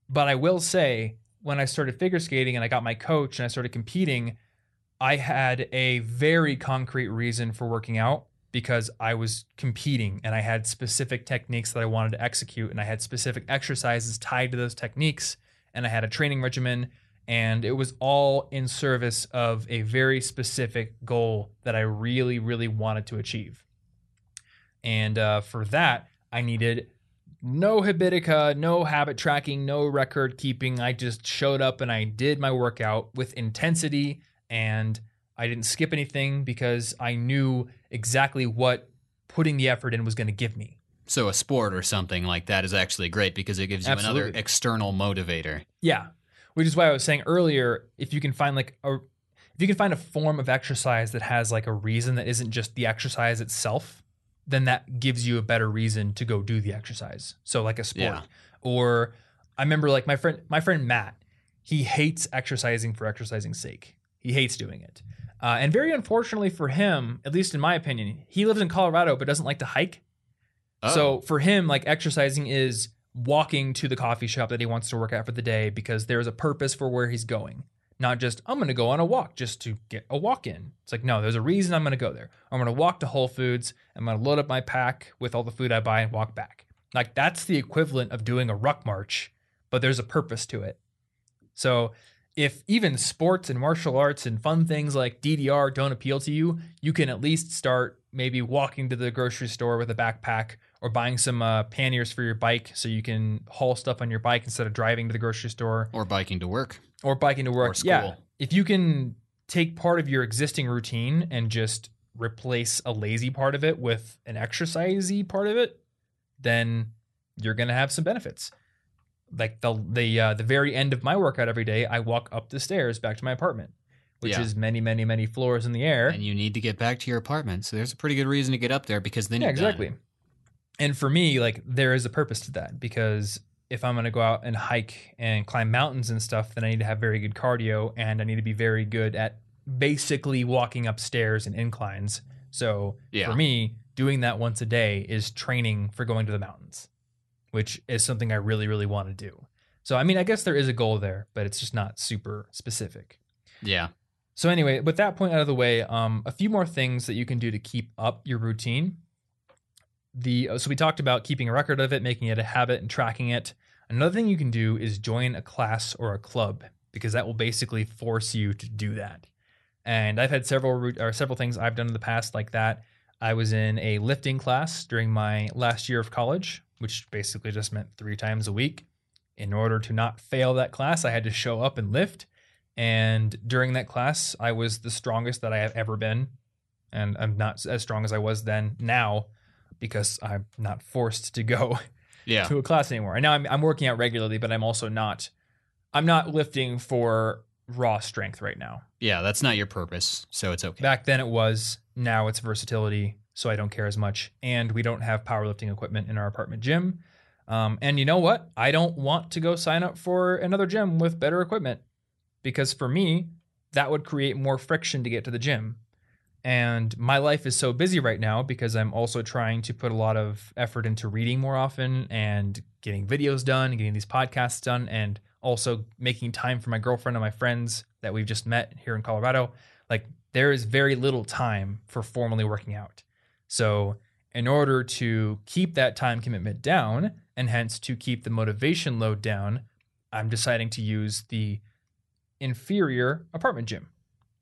A: But I will say, when I started figure skating and I got my coach and I started competing, I had a very concrete reason for working out because I was competing and I had specific techniques that I wanted to execute and I had specific exercises tied to those techniques and I had a training regimen and it was all in service of a very specific goal that I really really wanted to achieve. And uh, for that, I needed no habitica, no habit tracking, no record keeping. I just showed up and I did my workout with intensity and I didn't skip anything because I knew exactly what putting the effort in was going to give me.
B: So a sport or something like that is actually great because it gives you another external motivator.
A: Yeah. Which is why I was saying earlier, if you can find like a if you can find a form of exercise that has like a reason that isn't just the exercise itself, then that gives you a better reason to go do the exercise. So like a sport.
B: Yeah.
A: Or I remember like my friend my friend Matt, he hates exercising for exercising's sake. He hates doing it. Uh, and very unfortunately for him, at least in my opinion, he lives in Colorado but doesn't like to hike.
B: Oh,
A: So for him, like exercising is walking to the coffee shop that he wants to work at for the day because there's a purpose for where he's going. Not just I'm going to go on a walk just to get a walk in. It's like no, there's a reason I'm going to go there. I'm going to walk to Whole Foods. I'm going to load up my pack with all the food I buy and walk back. Like that's the equivalent of doing a ruck march, but there's a purpose to it. So if even sports and martial arts and fun things like DDR don't appeal to you, you can at least start maybe walking to the grocery store with a backpack or buying some uh, panniers for your bike so you can haul stuff on your bike instead of driving to the grocery store
B: or biking to work.
A: or biking to work.
B: Or school.
A: Yeah. If you can take part of your existing routine and just replace a lazy part of it with an exercisey part of it, then you're going to have some benefits. Like the the uh, the very end of my workout every day, I walk up the stairs back to my apartment, which
B: Yeah.
A: is many many many floors in the air.
B: And you need to get back to your apartment. So there's a pretty good reason to get up there because then
A: yeah,
B: you're done.
A: And for me, like there is a purpose to that because if I'm going to go out and hike and climb mountains and stuff, then I need to have very good cardio and I need to be very good at basically walking upstairs and inclines. So
B: Yeah.
A: for me, doing that once a day is training for going to the mountains, which is something I really, really want to do. So, I mean, I guess there is a goal there, but it's just not super specific.
B: Yeah.
A: So anyway, with that point out of the way, um, a few more things that you can do to keep up your routine. The uh, so we talked about keeping a record of it, making it a habit, and tracking it. Another thing you can do is join a class or a club because that will basically force you to do that. And I've had several or several things I've done in the past like that. I was in a lifting class during my last year of college, which basically just meant three times a week. In order to not fail that class, I had to show up and lift. And during that class, I was the strongest that I have ever been. And I'm not as strong as I was then now because I'm not forced to go
B: Yeah.
A: to a class anymore. And now I'm, I'm working out regularly, but I'm also not, I'm not lifting for raw strength right now.
B: Yeah. That's not your purpose. So it's okay.
A: Back then it was, now it's versatility. So I don't care as much. And we don't have powerlifting equipment in our apartment gym. Um, and you know what? I don't want to go sign up for another gym with better equipment because for me, that would create more friction to get to the gym. And my life is so busy right now because I'm also trying to put a lot of effort into reading more often and getting videos done, and getting these podcasts done, and also making time for my girlfriend and my friends that we've just met here in Colorado. Like, there is very little time for formally working out. So, in order to keep that time commitment down and hence to keep the motivation load down, I'm deciding to use the inferior apartment gym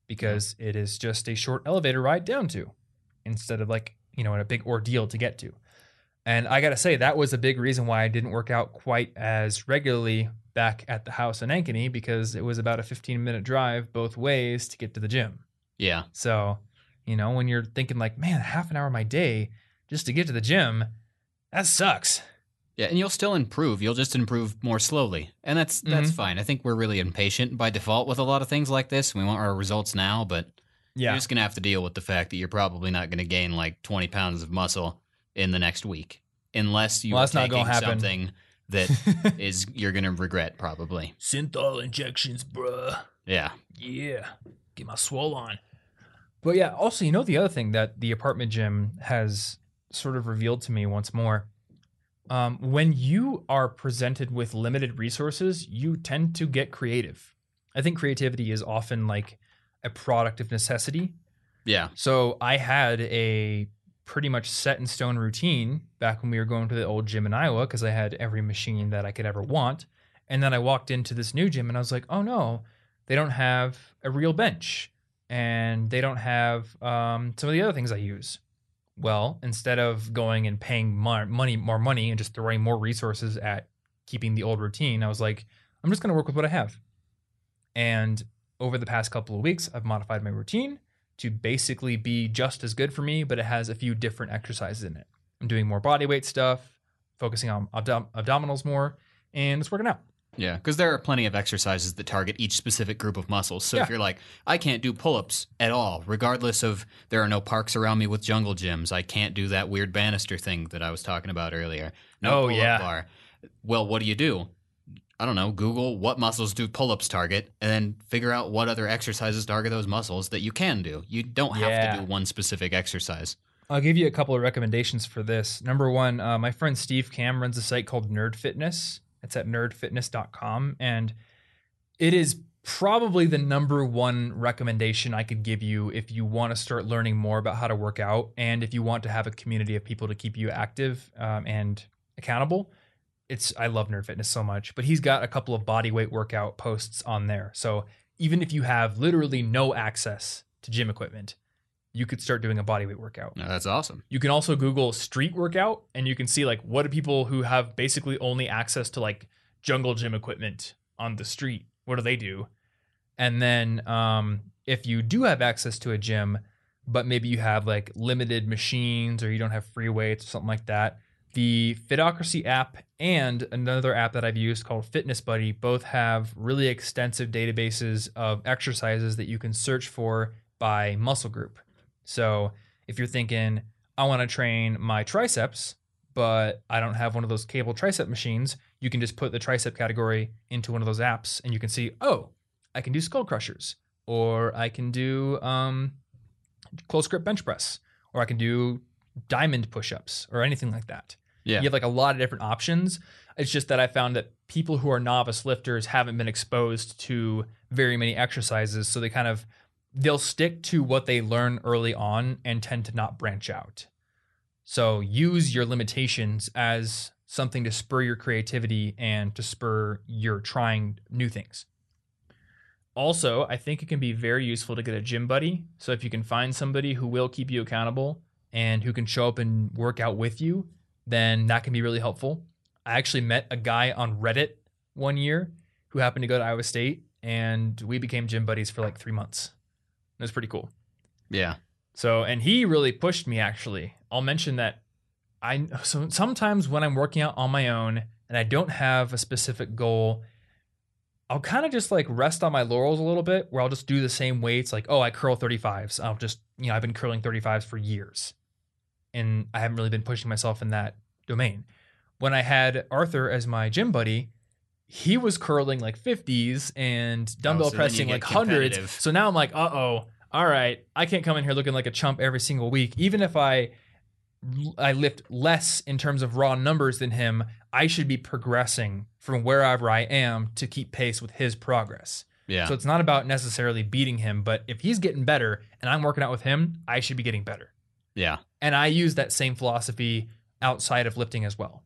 A: Mm-hmm. because it is just a short elevator ride down to instead of like, you know, in a big ordeal to get to. And I got to say, that was a big reason why I didn't work out quite as regularly back at the house in Ankeny because it was about a 15 minute drive both ways to get to the gym.
B: Yeah.
A: So, you know, when you're thinking like, man, half an hour of my day just to get to the gym, that sucks.
B: Yeah, and you'll still improve. You'll just improve more slowly, and that's that's
A: Mhm.
B: fine. I think we're really impatient by default with a lot of things like this. We want our results now, but
A: Yeah.
B: you're just gonna have to deal with the fact that you're probably not gonna gain like 20 pounds of muscle in the next week, unless you
A: Well,
B: are
A: that's
B: taking something that is you're gonna regret probably.
A: Synthol injections, bruh.
B: Yeah,
A: Yeah. Get my swole on. But yeah, also, you know, the other thing that the apartment gym has sort of revealed to me once more um, when you are presented with limited resources, you tend to get creative. I think creativity is often like a product of necessity.
B: yeah,
A: So I had a pretty much set in stone routine back when we were going to the old gym in Iowa because I had every machine that I could ever want. And then I walked into this new gym and I was like, oh no, they don't have a real bench and they don't have um, some of the other things I use. Well, instead of going and paying more money, more money, and just throwing more resources at keeping the old routine, I was like, I'm just going to work with what I have. And over the past couple of weeks, I've modified my routine to basically be just as good for me, but it has a few different exercises in it. I'm doing more body weight stuff, focusing on abdom- abdominals more, and it's working out.
B: Yeah. Because there are plenty of exercises that target each specific group of muscles. So if you're like, I can't do pull-ups at all, regardless of there are no parks around me with jungle gyms. I can't do that weird banister thing that I was talking about earlier. No
A: Oh, yeah.
B: bar. Well, what do you do? I don't know. Google what muscles do pull-ups target, and then figure out what other exercises target those muscles that you can do. You don't have
A: Yeah.
B: to do one specific exercise.
A: I'll give you a couple of recommendations for this. Number one, uh, my friend Steve Kamb runs a site called Nerd Fitness. It's at nerdfitness.com. And it is probably the number one recommendation I could give you if you want to start learning more about how to work out and if you want to have a community of people to keep you active um, and accountable. It's I love Nerd Fitness so much, but he's got a couple of body weight workout posts on there. So even if you have literally no access to gym equipment, you could start doing a bodyweight workout.
B: Now, that's awesome.
A: You can also Google street workout and you can see like what do people who have basically only access to like jungle gym equipment on the street, what do they do? And then um, if you do have access to a gym, but maybe you have like limited machines or you don't have free weights or something like that, the Fitocracy app and another app that I've used called Fitness Buddy both have really extensive databases of exercises that you can search for by muscle group. So if you're thinking, I want to train my triceps, but I don't have one of those cable tricep machines, you can just put the tricep category into one of those apps and you can see, oh, I can do skull crushers, or I can do um, close grip bench press, or I can do diamond push ups, or anything like that.
B: Yeah.
A: You have like a lot of different options. It's just that I found that people who are novice lifters haven't been exposed to very many exercises. So they kind of they'll stick to what they learn early on and tend to not branch out. So use your limitations as something to spur your creativity and to spur your trying new things. Also, I think it can be very useful to get a gym buddy. So if you can find somebody who will keep you accountable and who can show up and work out with you, then that can be really helpful. I actually met a guy on Reddit one year who happened to go to Iowa State, and we became gym buddies for like three months. It was pretty cool.
B: Yeah.
A: So, and he really pushed me actually. I'll mention that I so sometimes when I'm working out on my own and I don't have a specific goal, I'll kind of just like rest on my laurels a little bit where I'll just do the same weights like, oh, I curl 35s. I'll just, you know, I've been curling 35s for years. And I haven't really been pushing myself in that domain. When I had Arthur as my gym buddy, he was curling like 50s and dumbbell
B: Oh, so
A: pressing like hundreds. So now I'm like, uh oh, all right, I can't come in here looking like a chump every single week. Even if I I lift less in terms of raw numbers than him, I should be progressing from wherever I am to keep pace with his progress.
B: Yeah.
A: So it's not about necessarily beating him, but if he's getting better and I'm working out with him, I should be getting better.
B: yeah.
A: And I use that same philosophy outside of lifting as well.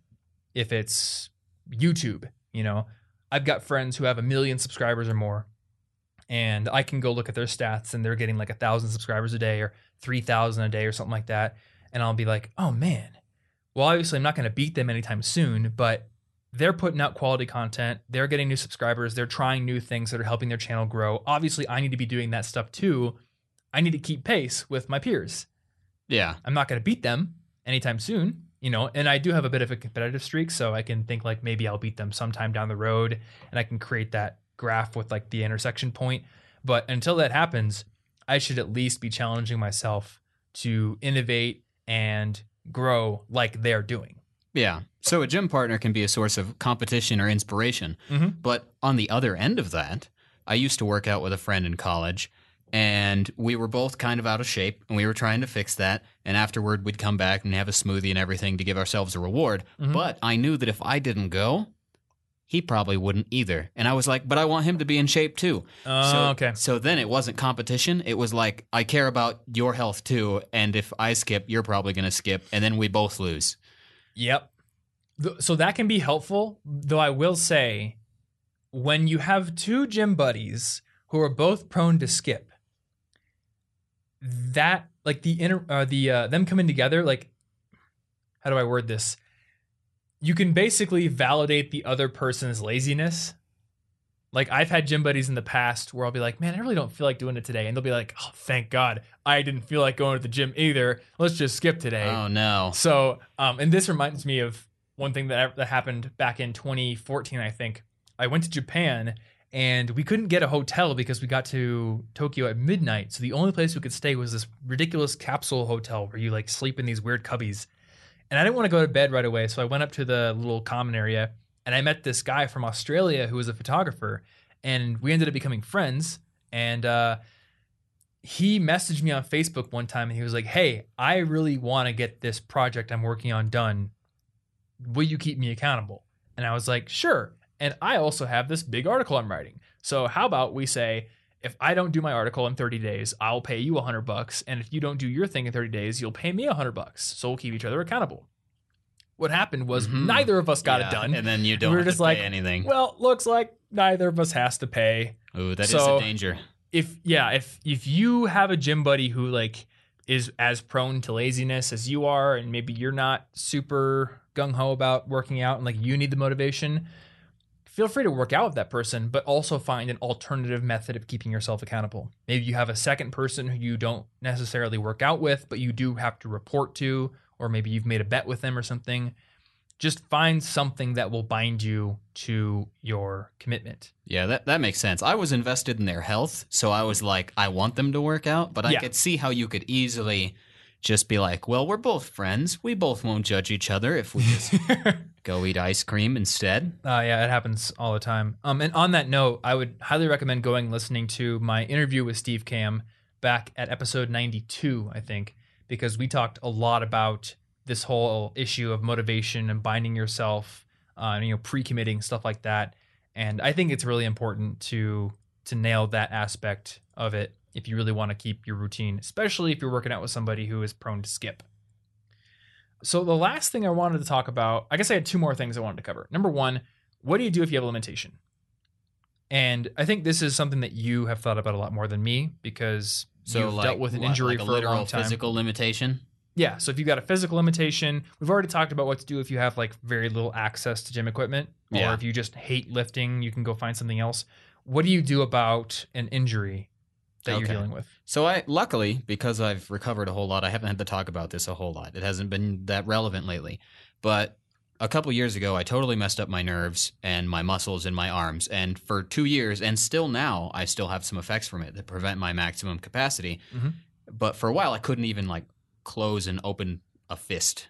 A: If it's YouTube, you know, I've got friends who have a million subscribers or more, and I can go look at their stats and they're getting like a thousand subscribers a day or 3,000 a day or something like that. And I'll be like, oh man, well, obviously I'm not going to beat them anytime soon, but they're putting out quality content. They're getting new subscribers. They're trying new things that are helping their channel grow. Obviously, I need to be doing that stuff too. I need to keep pace with my peers.
B: Yeah.
A: I'm not going to beat them anytime soon, you know, and I do have a bit of a competitive streak, so I can think like maybe I'll beat them sometime down the road and I can create that graph with like the intersection point. But until that happens, I should at least be challenging myself to innovate and grow like they're doing.
B: Yeah. So a gym partner can be a source of competition or inspiration.
A: Mhm.
B: But on the other end of that, I used to work out with a friend in college and we were both kind of out of shape and we were trying to fix that. And afterward, we'd come back and have a smoothie and everything to give ourselves a reward.
A: Mhm.
B: But I knew that if I didn't go, he probably wouldn't either. And I was like, but I want him to be in shape too.
A: Oh,
B: so,
A: okay.
B: So then it wasn't competition. It was like, I care about your health too. And if I skip, you're probably going to skip. And then we both lose.
A: Yep. Th- So that can be helpful, though I will say when you have two gym buddies who are both prone to skip, that like the inner uh, the uh, them coming together like how do I word this? You can basically validate the other person's laziness. Like I've had gym buddies in the past where I'll be like, "Man, I really don't feel like doing it today," and they'll be like, "Oh, thank God, I didn't feel like going to the gym either. Let's just skip today."
B: Oh, no.
A: So, um, and this reminds me of one thing that, that happened back in 2014, I think. I went to Japan and we couldn't get a hotel because we got to Tokyo at midnight. So the only place we could stay was this ridiculous capsule hotel where you like sleep in these weird cubbies. And I didn't want to go to bed right away. So I went up to the little common area and I met this guy from Australia who was a photographer. And we ended up becoming friends. And, uh, he messaged me on Facebook one time and he was like, Hey, I really want to get this project I'm working on done. Will you keep me accountable? And I was like, Sure. And I also have this big article I'm writing. So how about we say, if I don't do my article in 30 days, I'll pay you 100 bucks. And if you don't do your thing in 30 days, you'll pay me 100 bucks. So we'll keep each other accountable. What happened was
B: Mhm.
A: neither of us got
B: Yeah,
A: it done.
B: And then you don't
A: We were
B: have
A: just
B: to
A: like,
B: pay anything.
A: well, looks like neither of us has to pay
B: Ooh, that is
A: so-
B: a danger.
A: if yeah if if you have a gym buddy who like is as prone to laziness as you are and maybe you're not super gung-ho about working out and like you need the motivation feel free to work out with that person but also find an alternative method of keeping yourself accountable maybe you have a second person who you don't necessarily work out with but you do have to report to or maybe you've made a bet with them or something just find something that will bind you to your commitment
B: Yeah, that, that makes sense. I was invested in their health, so I was like, I want them to work out, but I
A: Yeah.
B: could see how you could easily just be like, well, we're both friends. We both won't judge each other if we just go eat ice cream instead.
A: Uh, yeah, it happens all the time. Um, and on that note, I would highly recommend going listening to my interview with Steve Kamb back at episode 92, I think, because we talked a lot about this whole issue of motivation and binding yourself, uh, you know, pre-committing stuff like that. And I think it's really important to to nail that aspect of it if you really want to keep your routine, especially if you're working out with somebody who is prone to skip. So the last thing I wanted to talk about, I guess I had two more things I wanted to cover. Number one, what do you do if you have a limitation? And I think this is something that you have thought about a lot more than me because
B: So
A: you've
B: like,
A: dealt with an injury
B: like a
A: for a
B: literal
A: long time.
B: physical limitation.
A: Yeah. So if you've got a physical limitation, we've already talked about what to do if you have like very little access to gym equipment, or
B: Yeah.
A: if you just hate lifting, you can go find something else. What do you do about an injury that you're dealing with?
B: So I luckily because I've recovered a whole lot, I haven't had to talk about this a whole lot. It hasn't been that relevant lately. But a couple years ago, I totally messed up my nerves and my muscles in my arms, and for two years, and still now, I still have some effects from it that prevent my maximum capacity.
A: Mhm.
B: But for a while, I couldn't even like close and open a fist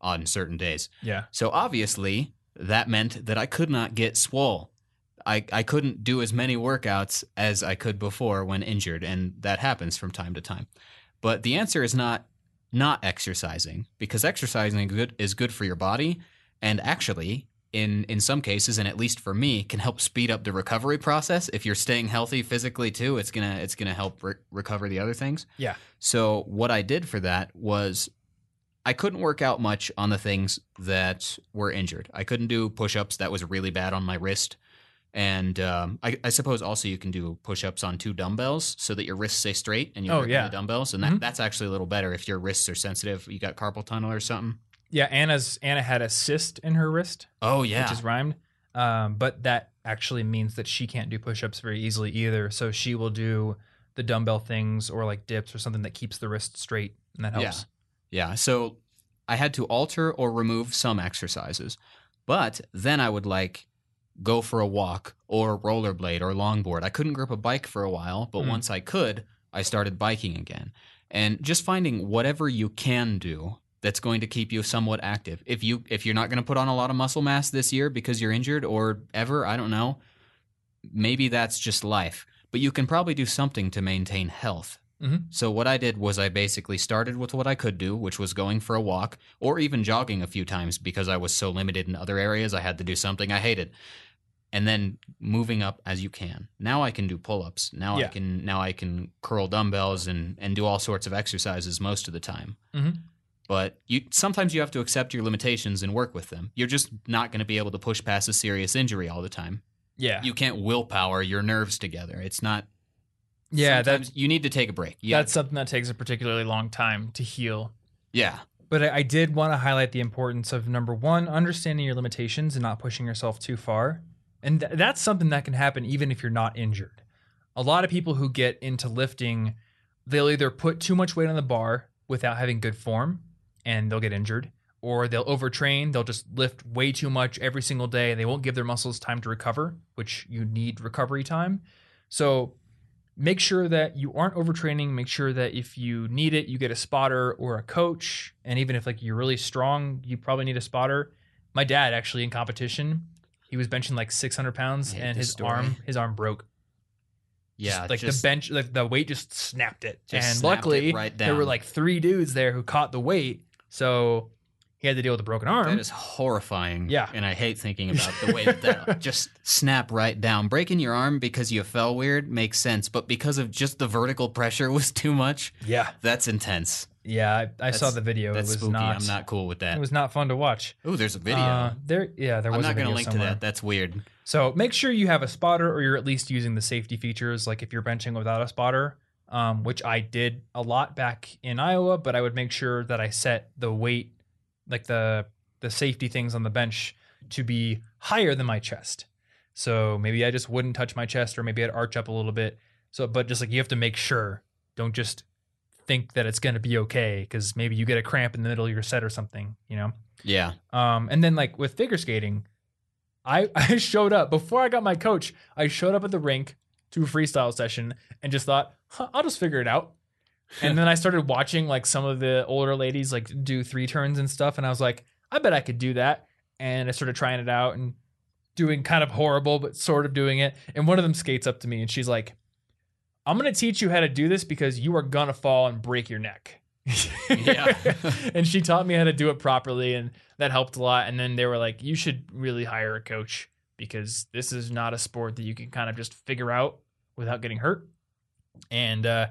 B: on certain days.
A: Yeah.
B: So obviously, that meant that I could not get swole. I, I couldn't do as many workouts as I could before when injured, and that happens from time to time. But the answer is not not exercising because exercising good, is good for your body, and actually, in in some cases, and at least for me, can help speed up the recovery process. If you're staying healthy physically too, it's gonna it's gonna help re- recover the other things.
A: Yeah.
B: So what I did for that was I couldn't work out much on the things that were injured. I couldn't do push-ups. That was really bad on my wrist. And um, I, I suppose also you can do push-ups on two dumbbells so that your wrists stay straight and you
A: Oh,
B: grip
A: yeah.
B: the dumbbells. And that,
A: Mhm.
B: that's actually a little better if your wrists are sensitive. You got carpal tunnel or something.
A: Yeah. Anna's Anna had a cyst in her wrist.
B: Oh yeah,
A: which is rhymed. Um, but that actually means that she can't do push-ups very easily either. So she will do the dumbbell things or like dips or something that keeps the wrist straight, and that helps.
B: Yeah. So I had to alter or remove some exercises, but then I would like go for a walk or rollerblade or longboard. I couldn't grip a bike for a while, but
A: Mm.
B: once I could, I started biking again. And just finding whatever you can do that's going to keep you somewhat active. If you if you're not going to put on a lot of muscle mass this year because you're injured or ever, I don't know, maybe that's just life. But you can probably do something to maintain health.
A: Mhm.
B: So what I did was I basically started with what I could do, which was going for a walk or even jogging a few times because I was so limited in other areas. I had to do something I hated. And then moving up as you can. Now I can do pull-ups. Now
A: Yeah.
B: I can now I can curl dumbbells and and do all sorts of exercises most of the time.
A: Mhm.
B: But you sometimes you have to accept your limitations and work with them. You're just not going to be able to push past a serious injury all the time.
A: Yeah,
B: You can't willpower your nerves together. It's not.
A: yeah. That
B: you need to take a break. Yeah,
A: that's something that takes a particularly long time to heal.
B: yeah,
A: But I, I did want to highlight the importance of number one, understanding your limitations and not pushing yourself too far. And th- that's something that can happen even if you're not injured. A lot of people who get into lifting, they'll either put too much weight on the bar without having good form and they'll get injured, or they'll overtrain, they'll just lift way too much every single day and they won't give their muscles time to recover, which you need recovery time. So make sure that you aren't overtraining make sure that if you need it you get a spotter or a coach and even if like you're really strong you probably need a spotter my dad actually in competition he was benching like 600 pounds and his
B: story.
A: arm his arm broke
B: yeah.
A: Just, like
B: just-
A: the bench like the weight just snapped it
B: Just
A: and
B: snapped
A: luckily
B: it right
A: there were like three dudes there who caught the weight so he had to deal with a broken arm
B: That is horrifying.
A: Yeah.
B: And I hate thinking about the way that that just snap right down. Breaking your arm because you fell weird makes sense, but because of just the vertical pressure was too much,
A: yeah
B: that's intense.
A: Yeah i, I saw the video
B: That's
A: it was
B: spooky.
A: not,
B: I'm not cool with that.
A: it was not fun to watch
B: Oh, there's a video.
A: Uh, there yeah there was. I'm
B: not going to link
A: somewhere.
B: to that. That's weird.
A: So make sure you have a spotter or you're at least using the safety features, like if you're benching without a spotter, um, which I did a lot back in Iowa, but I would make sure that I set the weight, like the the safety things on the bench to be higher than my chest. So maybe I just wouldn't touch my chest or maybe I'd arch up a little bit. So but just like you have to make sure. Don't just think that it's gonna be okay because maybe you get a cramp in the middle of your set or something, you know?
B: Yeah.
A: Um, and then like with figure skating, I I showed up before I got my coach. I showed up at the rink to a freestyle session and just thought, huh, I'll just figure it out. and then I started watching like some of the older ladies like do three turns and stuff, and I was like, I bet I could do that. And I started trying it out and doing kind of horrible, but sort of doing it. And one of them skates up to me and she's like, I'm gonna teach you how to do this because you are gonna fall and break your neck.
B: Yeah.
A: and she taught me how to do it properly, and that helped a lot. And then they were like, You should really hire a coach because this is not a sport that you can kind of just figure out without getting hurt. And uh,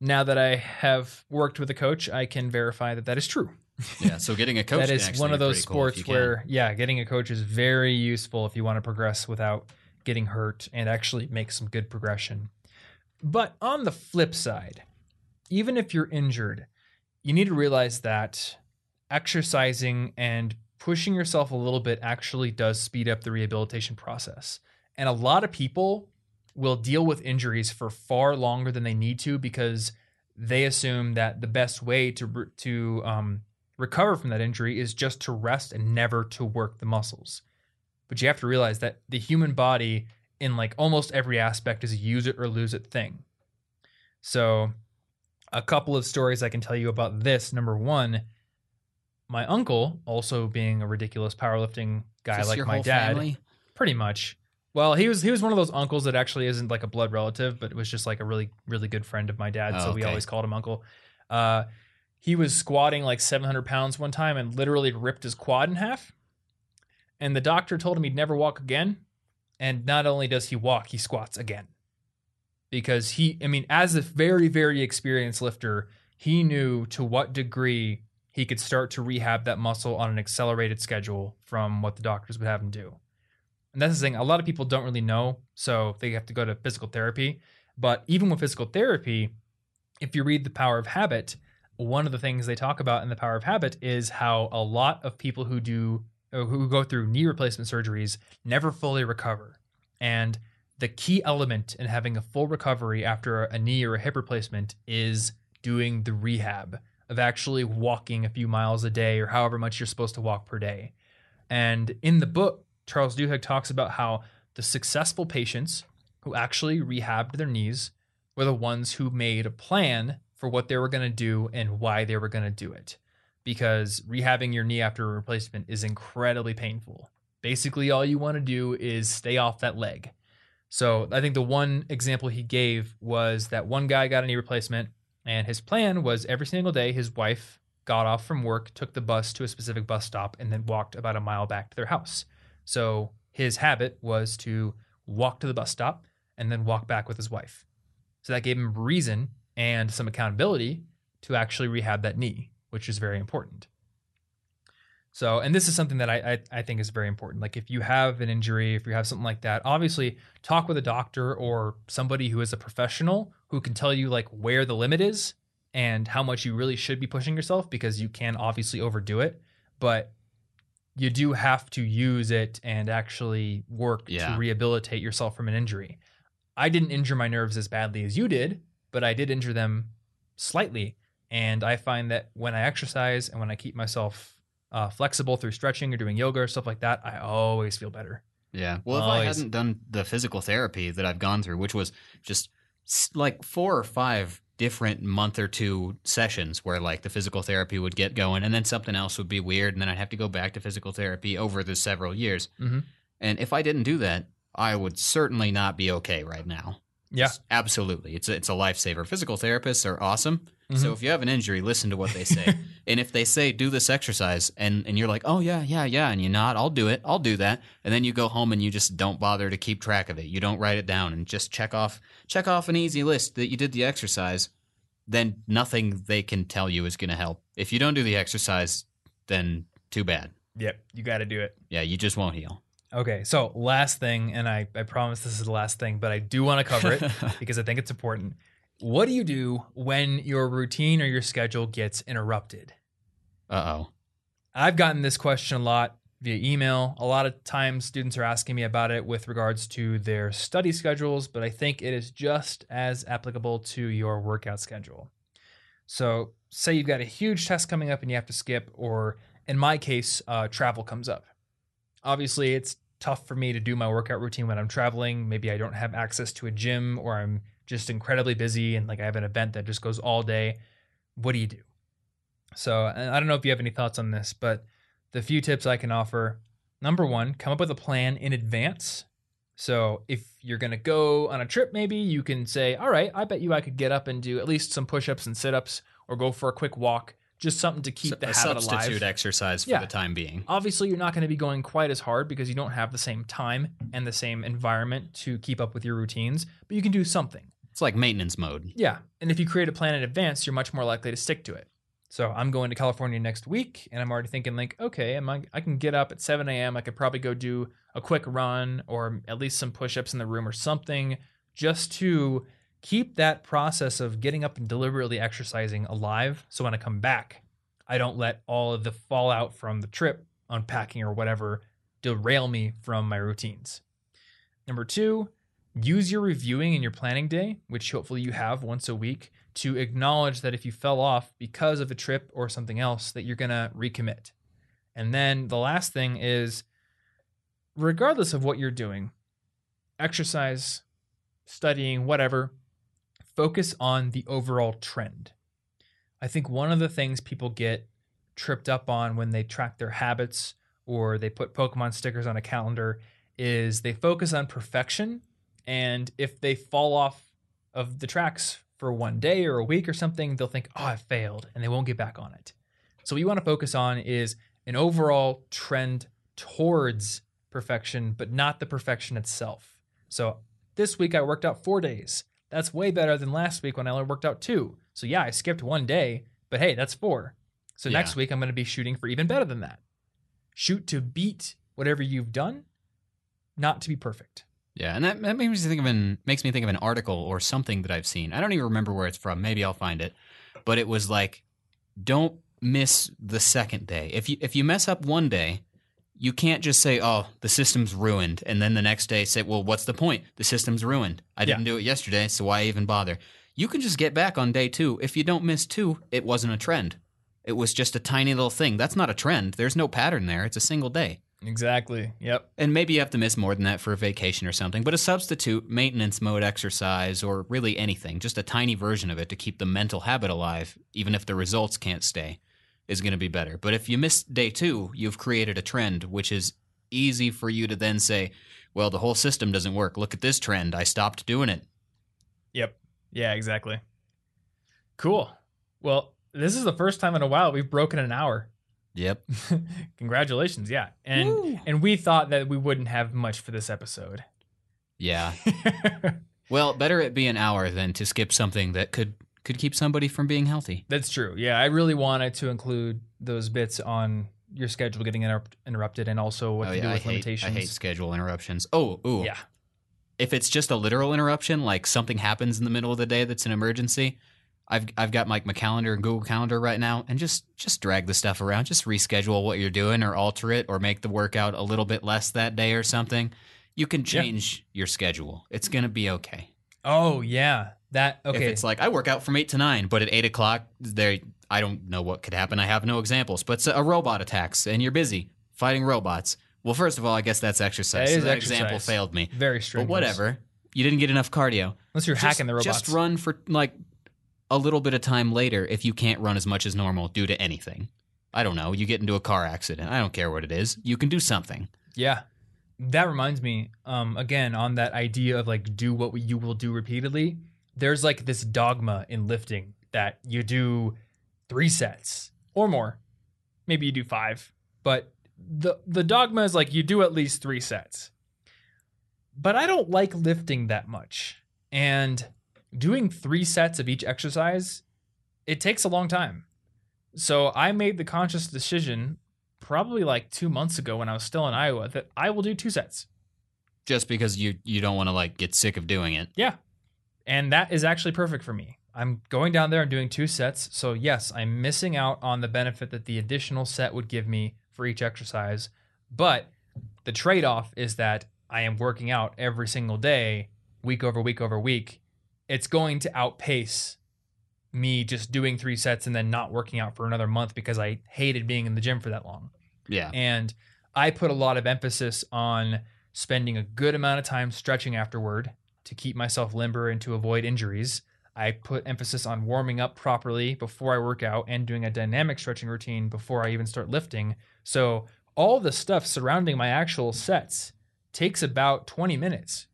A: now that I have worked with a coach, I can verify that that is true.
B: yeah. So getting a coach
A: that is one of those
B: pretty cool
A: sports
B: can.
A: where, yeah, getting a coach is very useful if you want to progress without getting hurt and actually make some good progression. But on the flip side, even if you're injured, you need to realize that exercising and pushing yourself a little bit actually does speed up the rehabilitation process. And a lot of people will deal with injuries for far longer than they need to because they assume that the best way to to um, recover from that injury is just to rest and never to work the muscles. But you have to realize that the human body, in like almost every aspect, is a use it or lose it thing. So, a couple of stories I can tell you about this. Number one, my uncle, also being a ridiculous powerlifting guy like my dad,
B: family?
A: pretty much. Well, he was he was one of those uncles that actually isn't like a blood relative, but was just like a really really good friend of my dad, so
B: Oh,
A: we
B: okay.
A: always called him uncle. Uh, he was squatting like 700 pounds one time and literally ripped his quad in half. And the doctor told him he'd never walk again. And not only does he walk, he squats again. Because he, I mean, as a very, very experienced lifter, he knew to what degree he could start to rehab that muscle on an accelerated schedule from what the doctors would have him do. And that's the thing, a lot of people don't really know. So they have to go to physical therapy. But even with physical therapy, if you read The Power of Habit, one of the things they talk about in The Power of Habit is how a lot of people who do Uh, who go through knee replacement surgeries never fully recover. And the key element in having a full recovery after a knee or a hip replacement is doing the rehab of actually walking a few miles a day or however much you're supposed to walk per day. And in the book, Charles Duhigg talks about how the successful patients who actually rehabbed their knees were the ones who made a plan for what they were going to do and why they were going to do it. Because rehabbing your knee after a replacement is incredibly painful. Basically, all you want to do is stay off that leg. So I think the one example he gave was that one guy got a knee replacement, and his plan was every single day his wife got off from work, took the bus to a specific bus stop, and then walked about a mile back to their house. So his habit was to walk to the bus stop and then walk back with his wife. So that gave him reason and some accountability to actually rehab that knee, which is very important. So, and this is something that I, I, I think is very important. Like if you have an injury, if you have something like that, obviously talk with a doctor or somebody who is a professional who can tell you like where the limit is and how much you really should be pushing yourself because you can obviously overdo it. But you do have to use it and actually work
B: Yeah.
A: to rehabilitate yourself from an injury. I didn't injure my nerves as badly as you did, but I did injure them slightly. And I find that when I exercise and when I keep myself uh, flexible through stretching or doing yoga or stuff like that, I always feel better.
B: Yeah. Well, if I hadn't done the physical therapy that I've gone through, which was just like four or five different month or two sessions where like the physical therapy would get going and then something else would be weird and then I'd have to go back to physical therapy over the several years.
A: Mhm.
B: And if I didn't do that, I would certainly not be okay right now.
A: Yeah.
B: Just absolutely. It's a, it's a lifesaver. Physical therapists are awesome.
A: Mhm.
B: So if you have an injury, listen to what they say. and if they say do this exercise and and you're like, "Oh yeah, yeah, yeah," and you nod, "I'll do it. I'll do that." And then you go home and you just don't bother to keep track of it. You don't write it down and just check off check off an easy list that you did the exercise, then nothing they can tell you is going to help. If you don't do the exercise, then too bad.
A: Yep, you got to do it.
B: Yeah, you just won't heal.
A: Okay, so last thing, and I, I promise this is the last thing, but I do want to cover it because I think it's important. What do you do when your routine or your schedule gets interrupted?
B: Uh-oh.
A: I've gotten this question a lot via email. A lot of times students are asking me about it with regards to their study schedules, but I think it is just as applicable to your workout schedule. So, say you've got a huge test coming up and you have to skip, or in my case, uh, travel comes up. Obviously, it's tough for me to do my workout routine when I'm traveling. Maybe I don't have access to a gym or I'm just incredibly busy and like I have an event that just goes all day, what do you do? So I don't know if you have any thoughts on this, but the few tips I can offer number one, come up with a plan in advance. So if you're going to go on a trip, maybe you can say, all right, I bet you I could get up and do at least some push ups and sit ups or go for a quick walk, just something to keep
B: So-
A: the
B: a
A: habit
B: substitute
A: alive.
B: exercise for
A: Yeah.
B: the time being.
A: Obviously, you're not going to be going quite as hard because you don't have the same time and the same environment to keep up with your routines, but you can do something.
B: It's like maintenance mode.
A: Yeah. And if you create a plan in advance, you're much more likely to stick to it. So I'm going to California next week and I'm already thinking like, okay, I, I can get up at 7 a.m. I could probably go do a quick run or at least some push-ups in the room or something just to keep that process of getting up and deliberately exercising alive. So when I come back, I don't let all of the fallout from the trip, unpacking or whatever, derail me from my routines. Number two, use your reviewing and your planning day, which hopefully you have once a week, to acknowledge that if you fell off because of a trip or something else, that you're going to recommit. And then the last thing is, regardless of what you're doing, exercise, studying, whatever, focus on the overall trend. I think one of the things people get tripped up on when they track their habits or they put Pokemon stickers on a calendar is they focus on perfection. And if they fall off of the tracks for one day or a week or something, they'll think, oh, I failed, and they won't get back on it. So, what you want to focus on is an overall trend towards perfection, but not the perfection itself. So, this week I worked out four days. That's way better than last week when I only worked out two. So, yeah, I skipped one day, but hey, that's four. So,
B: Yeah.
A: next week I'm going to be shooting for even better than that. Shoot to beat whatever you've done, not to be perfect.
B: Yeah, and that, that makes me think of an makes me think of an article or something that I've seen. I don't even remember where it's from. Maybe I'll find it. But it was like, don't miss the second day. If you if you mess up one day, you can't just say, "Oh, the system's ruined," and then the next day say, "Well, what's the point? The system's ruined. I didn't do it yesterday, so why even bother?" You can just get back on day two. If you don't miss two, it wasn't a trend. It was just a tiny little thing. That's not a trend. There's no pattern there. It's a single day.
A: Exactly. Yep.
B: And maybe you have to miss more than that for a vacation or something, but a substitute maintenance mode exercise or really anything, just a tiny version of it to keep the mental habit alive, even if the results can't stay, is going to be better. But if you miss day two, you've created a trend, which is easy for you to then say, well, the whole system doesn't work. Look at this trend. I stopped doing it.
A: Yep. Yeah, exactly. Cool. Well, this is the first time in a while we've broken an hour.
B: Yep.
A: Congratulations. Yeah. And
B: Woo.
A: and we thought that we wouldn't have much for this episode.
B: Yeah. Well, better it be an hour than to skip something that could could keep somebody from being healthy.
A: That's true. Yeah, I really wanted to include those bits on your schedule getting interrupt- interrupted and also what
B: oh
A: to do
B: yeah, I
A: with
B: hate, I hate schedule interruptions. Oh, ooh.
A: Yeah.
B: if it's just a literal interruption, like something happens in the middle of the day that's an emergency, I've I've got like my calendar and Google Calendar right now, and just just drag the stuff around, just reschedule what you're doing, or alter it, or make the workout a little bit less that day or something. You can
A: Yeah.
B: change your schedule. It's gonna be okay.
A: Oh, yeah. That
B: If
A: okay.
B: it's like I work out from eight to nine, but at eight o'clock there, I don't know what could happen. I have no examples, but a robot attacks and you're busy fighting robots. Well, first of all, I guess that's exercise.
A: That
B: so that example failed me.
A: very strenuous.
B: But whatever. You didn't get enough cardio.
A: Unless you're
B: Just-
A: hacking the robots.
B: Just run for like a little bit of time later if you can't run as much as normal due to anything. I don't know. You get into a car accident. I don't care what it is. You can do something.
A: Yeah. That reminds me, um, again, on that idea of like do what you will do repeatedly. There's like this dogma in lifting that you do three sets or more. Maybe you do five, but the the dogma is like you do at least three sets. But I don't like lifting that much. And doing three sets of each exercise, it takes a long time. So I made the conscious decision probably like two months ago when I was still in Iowa that I will do two sets.
B: Just because you you don't want to like get sick of doing it.
A: Yeah. And that is actually perfect for me. I'm going down there and doing two sets. So, yes, I'm missing out on the benefit that the additional set would give me for each exercise. But the trade off is that I am working out every single day, week over week over week. It's going to outpace me just doing three sets and then not working out for another month because I hated being in the gym for that long.
B: Yeah.
A: And I put a lot of emphasis on spending a good amount of time stretching afterward. to keep myself limber and to avoid injuries. I put emphasis on warming up properly before I work out and doing a dynamic stretching routine before I even start lifting. So, all the stuff surrounding my actual sets takes about 20 minutes.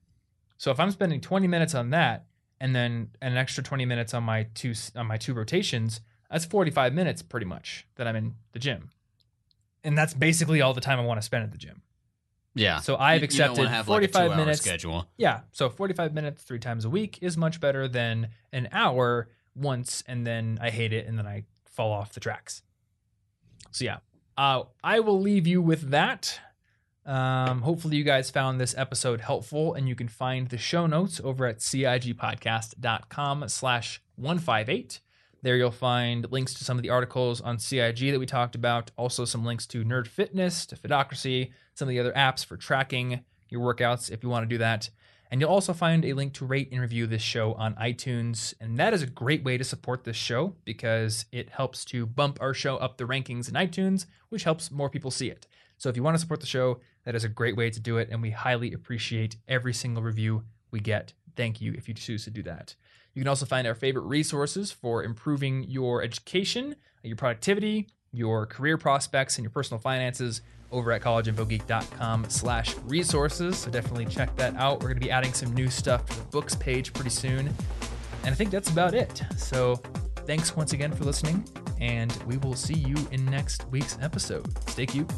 A: So, if I'm spending 20 minutes on that and then an extra 20 minutes on my two on my two rotations, that's 45 minutes pretty much that I'm in the gym. And that's basically all the time I want to spend at the gym.
B: Yeah.
A: So I've
B: You- you
A: accepted
B: wanna have like a
A: 45 minutes.
B: schedule.
A: Yeah. So 45 minutes three times a week is much better than an hour once and then I hate it and then I fall off the tracks. So yeah, uh, I will leave you with that. Um, hopefully you guys found this episode helpful and you can find the show notes over at cigpodcast.com slash 158. There you'll find links to some of the articles on CIG that we talked about, also some links to Nerd Fitness, to Fitocracy, some of the other apps for tracking your workouts if you want to do that. And you'll also find a link to rate and review this show on iTunes. And that is a great way to support this show because it helps to bump our show up the rankings in iTunes, which helps more people see it. So if you want to support the show, that is a great way to do it. And we highly appreciate every single review we get. Thank you if you choose to do that. You can also find our favorite resources for improving your education, your productivity, your career prospects, and your personal finances over at collegeinfogeek.com slash resources. So definitely check that out. We're going to be adding some new stuff to the books page pretty soon. And I think that's about it. So thanks once again for listening, and we will see you in next week's episode. Stay cute.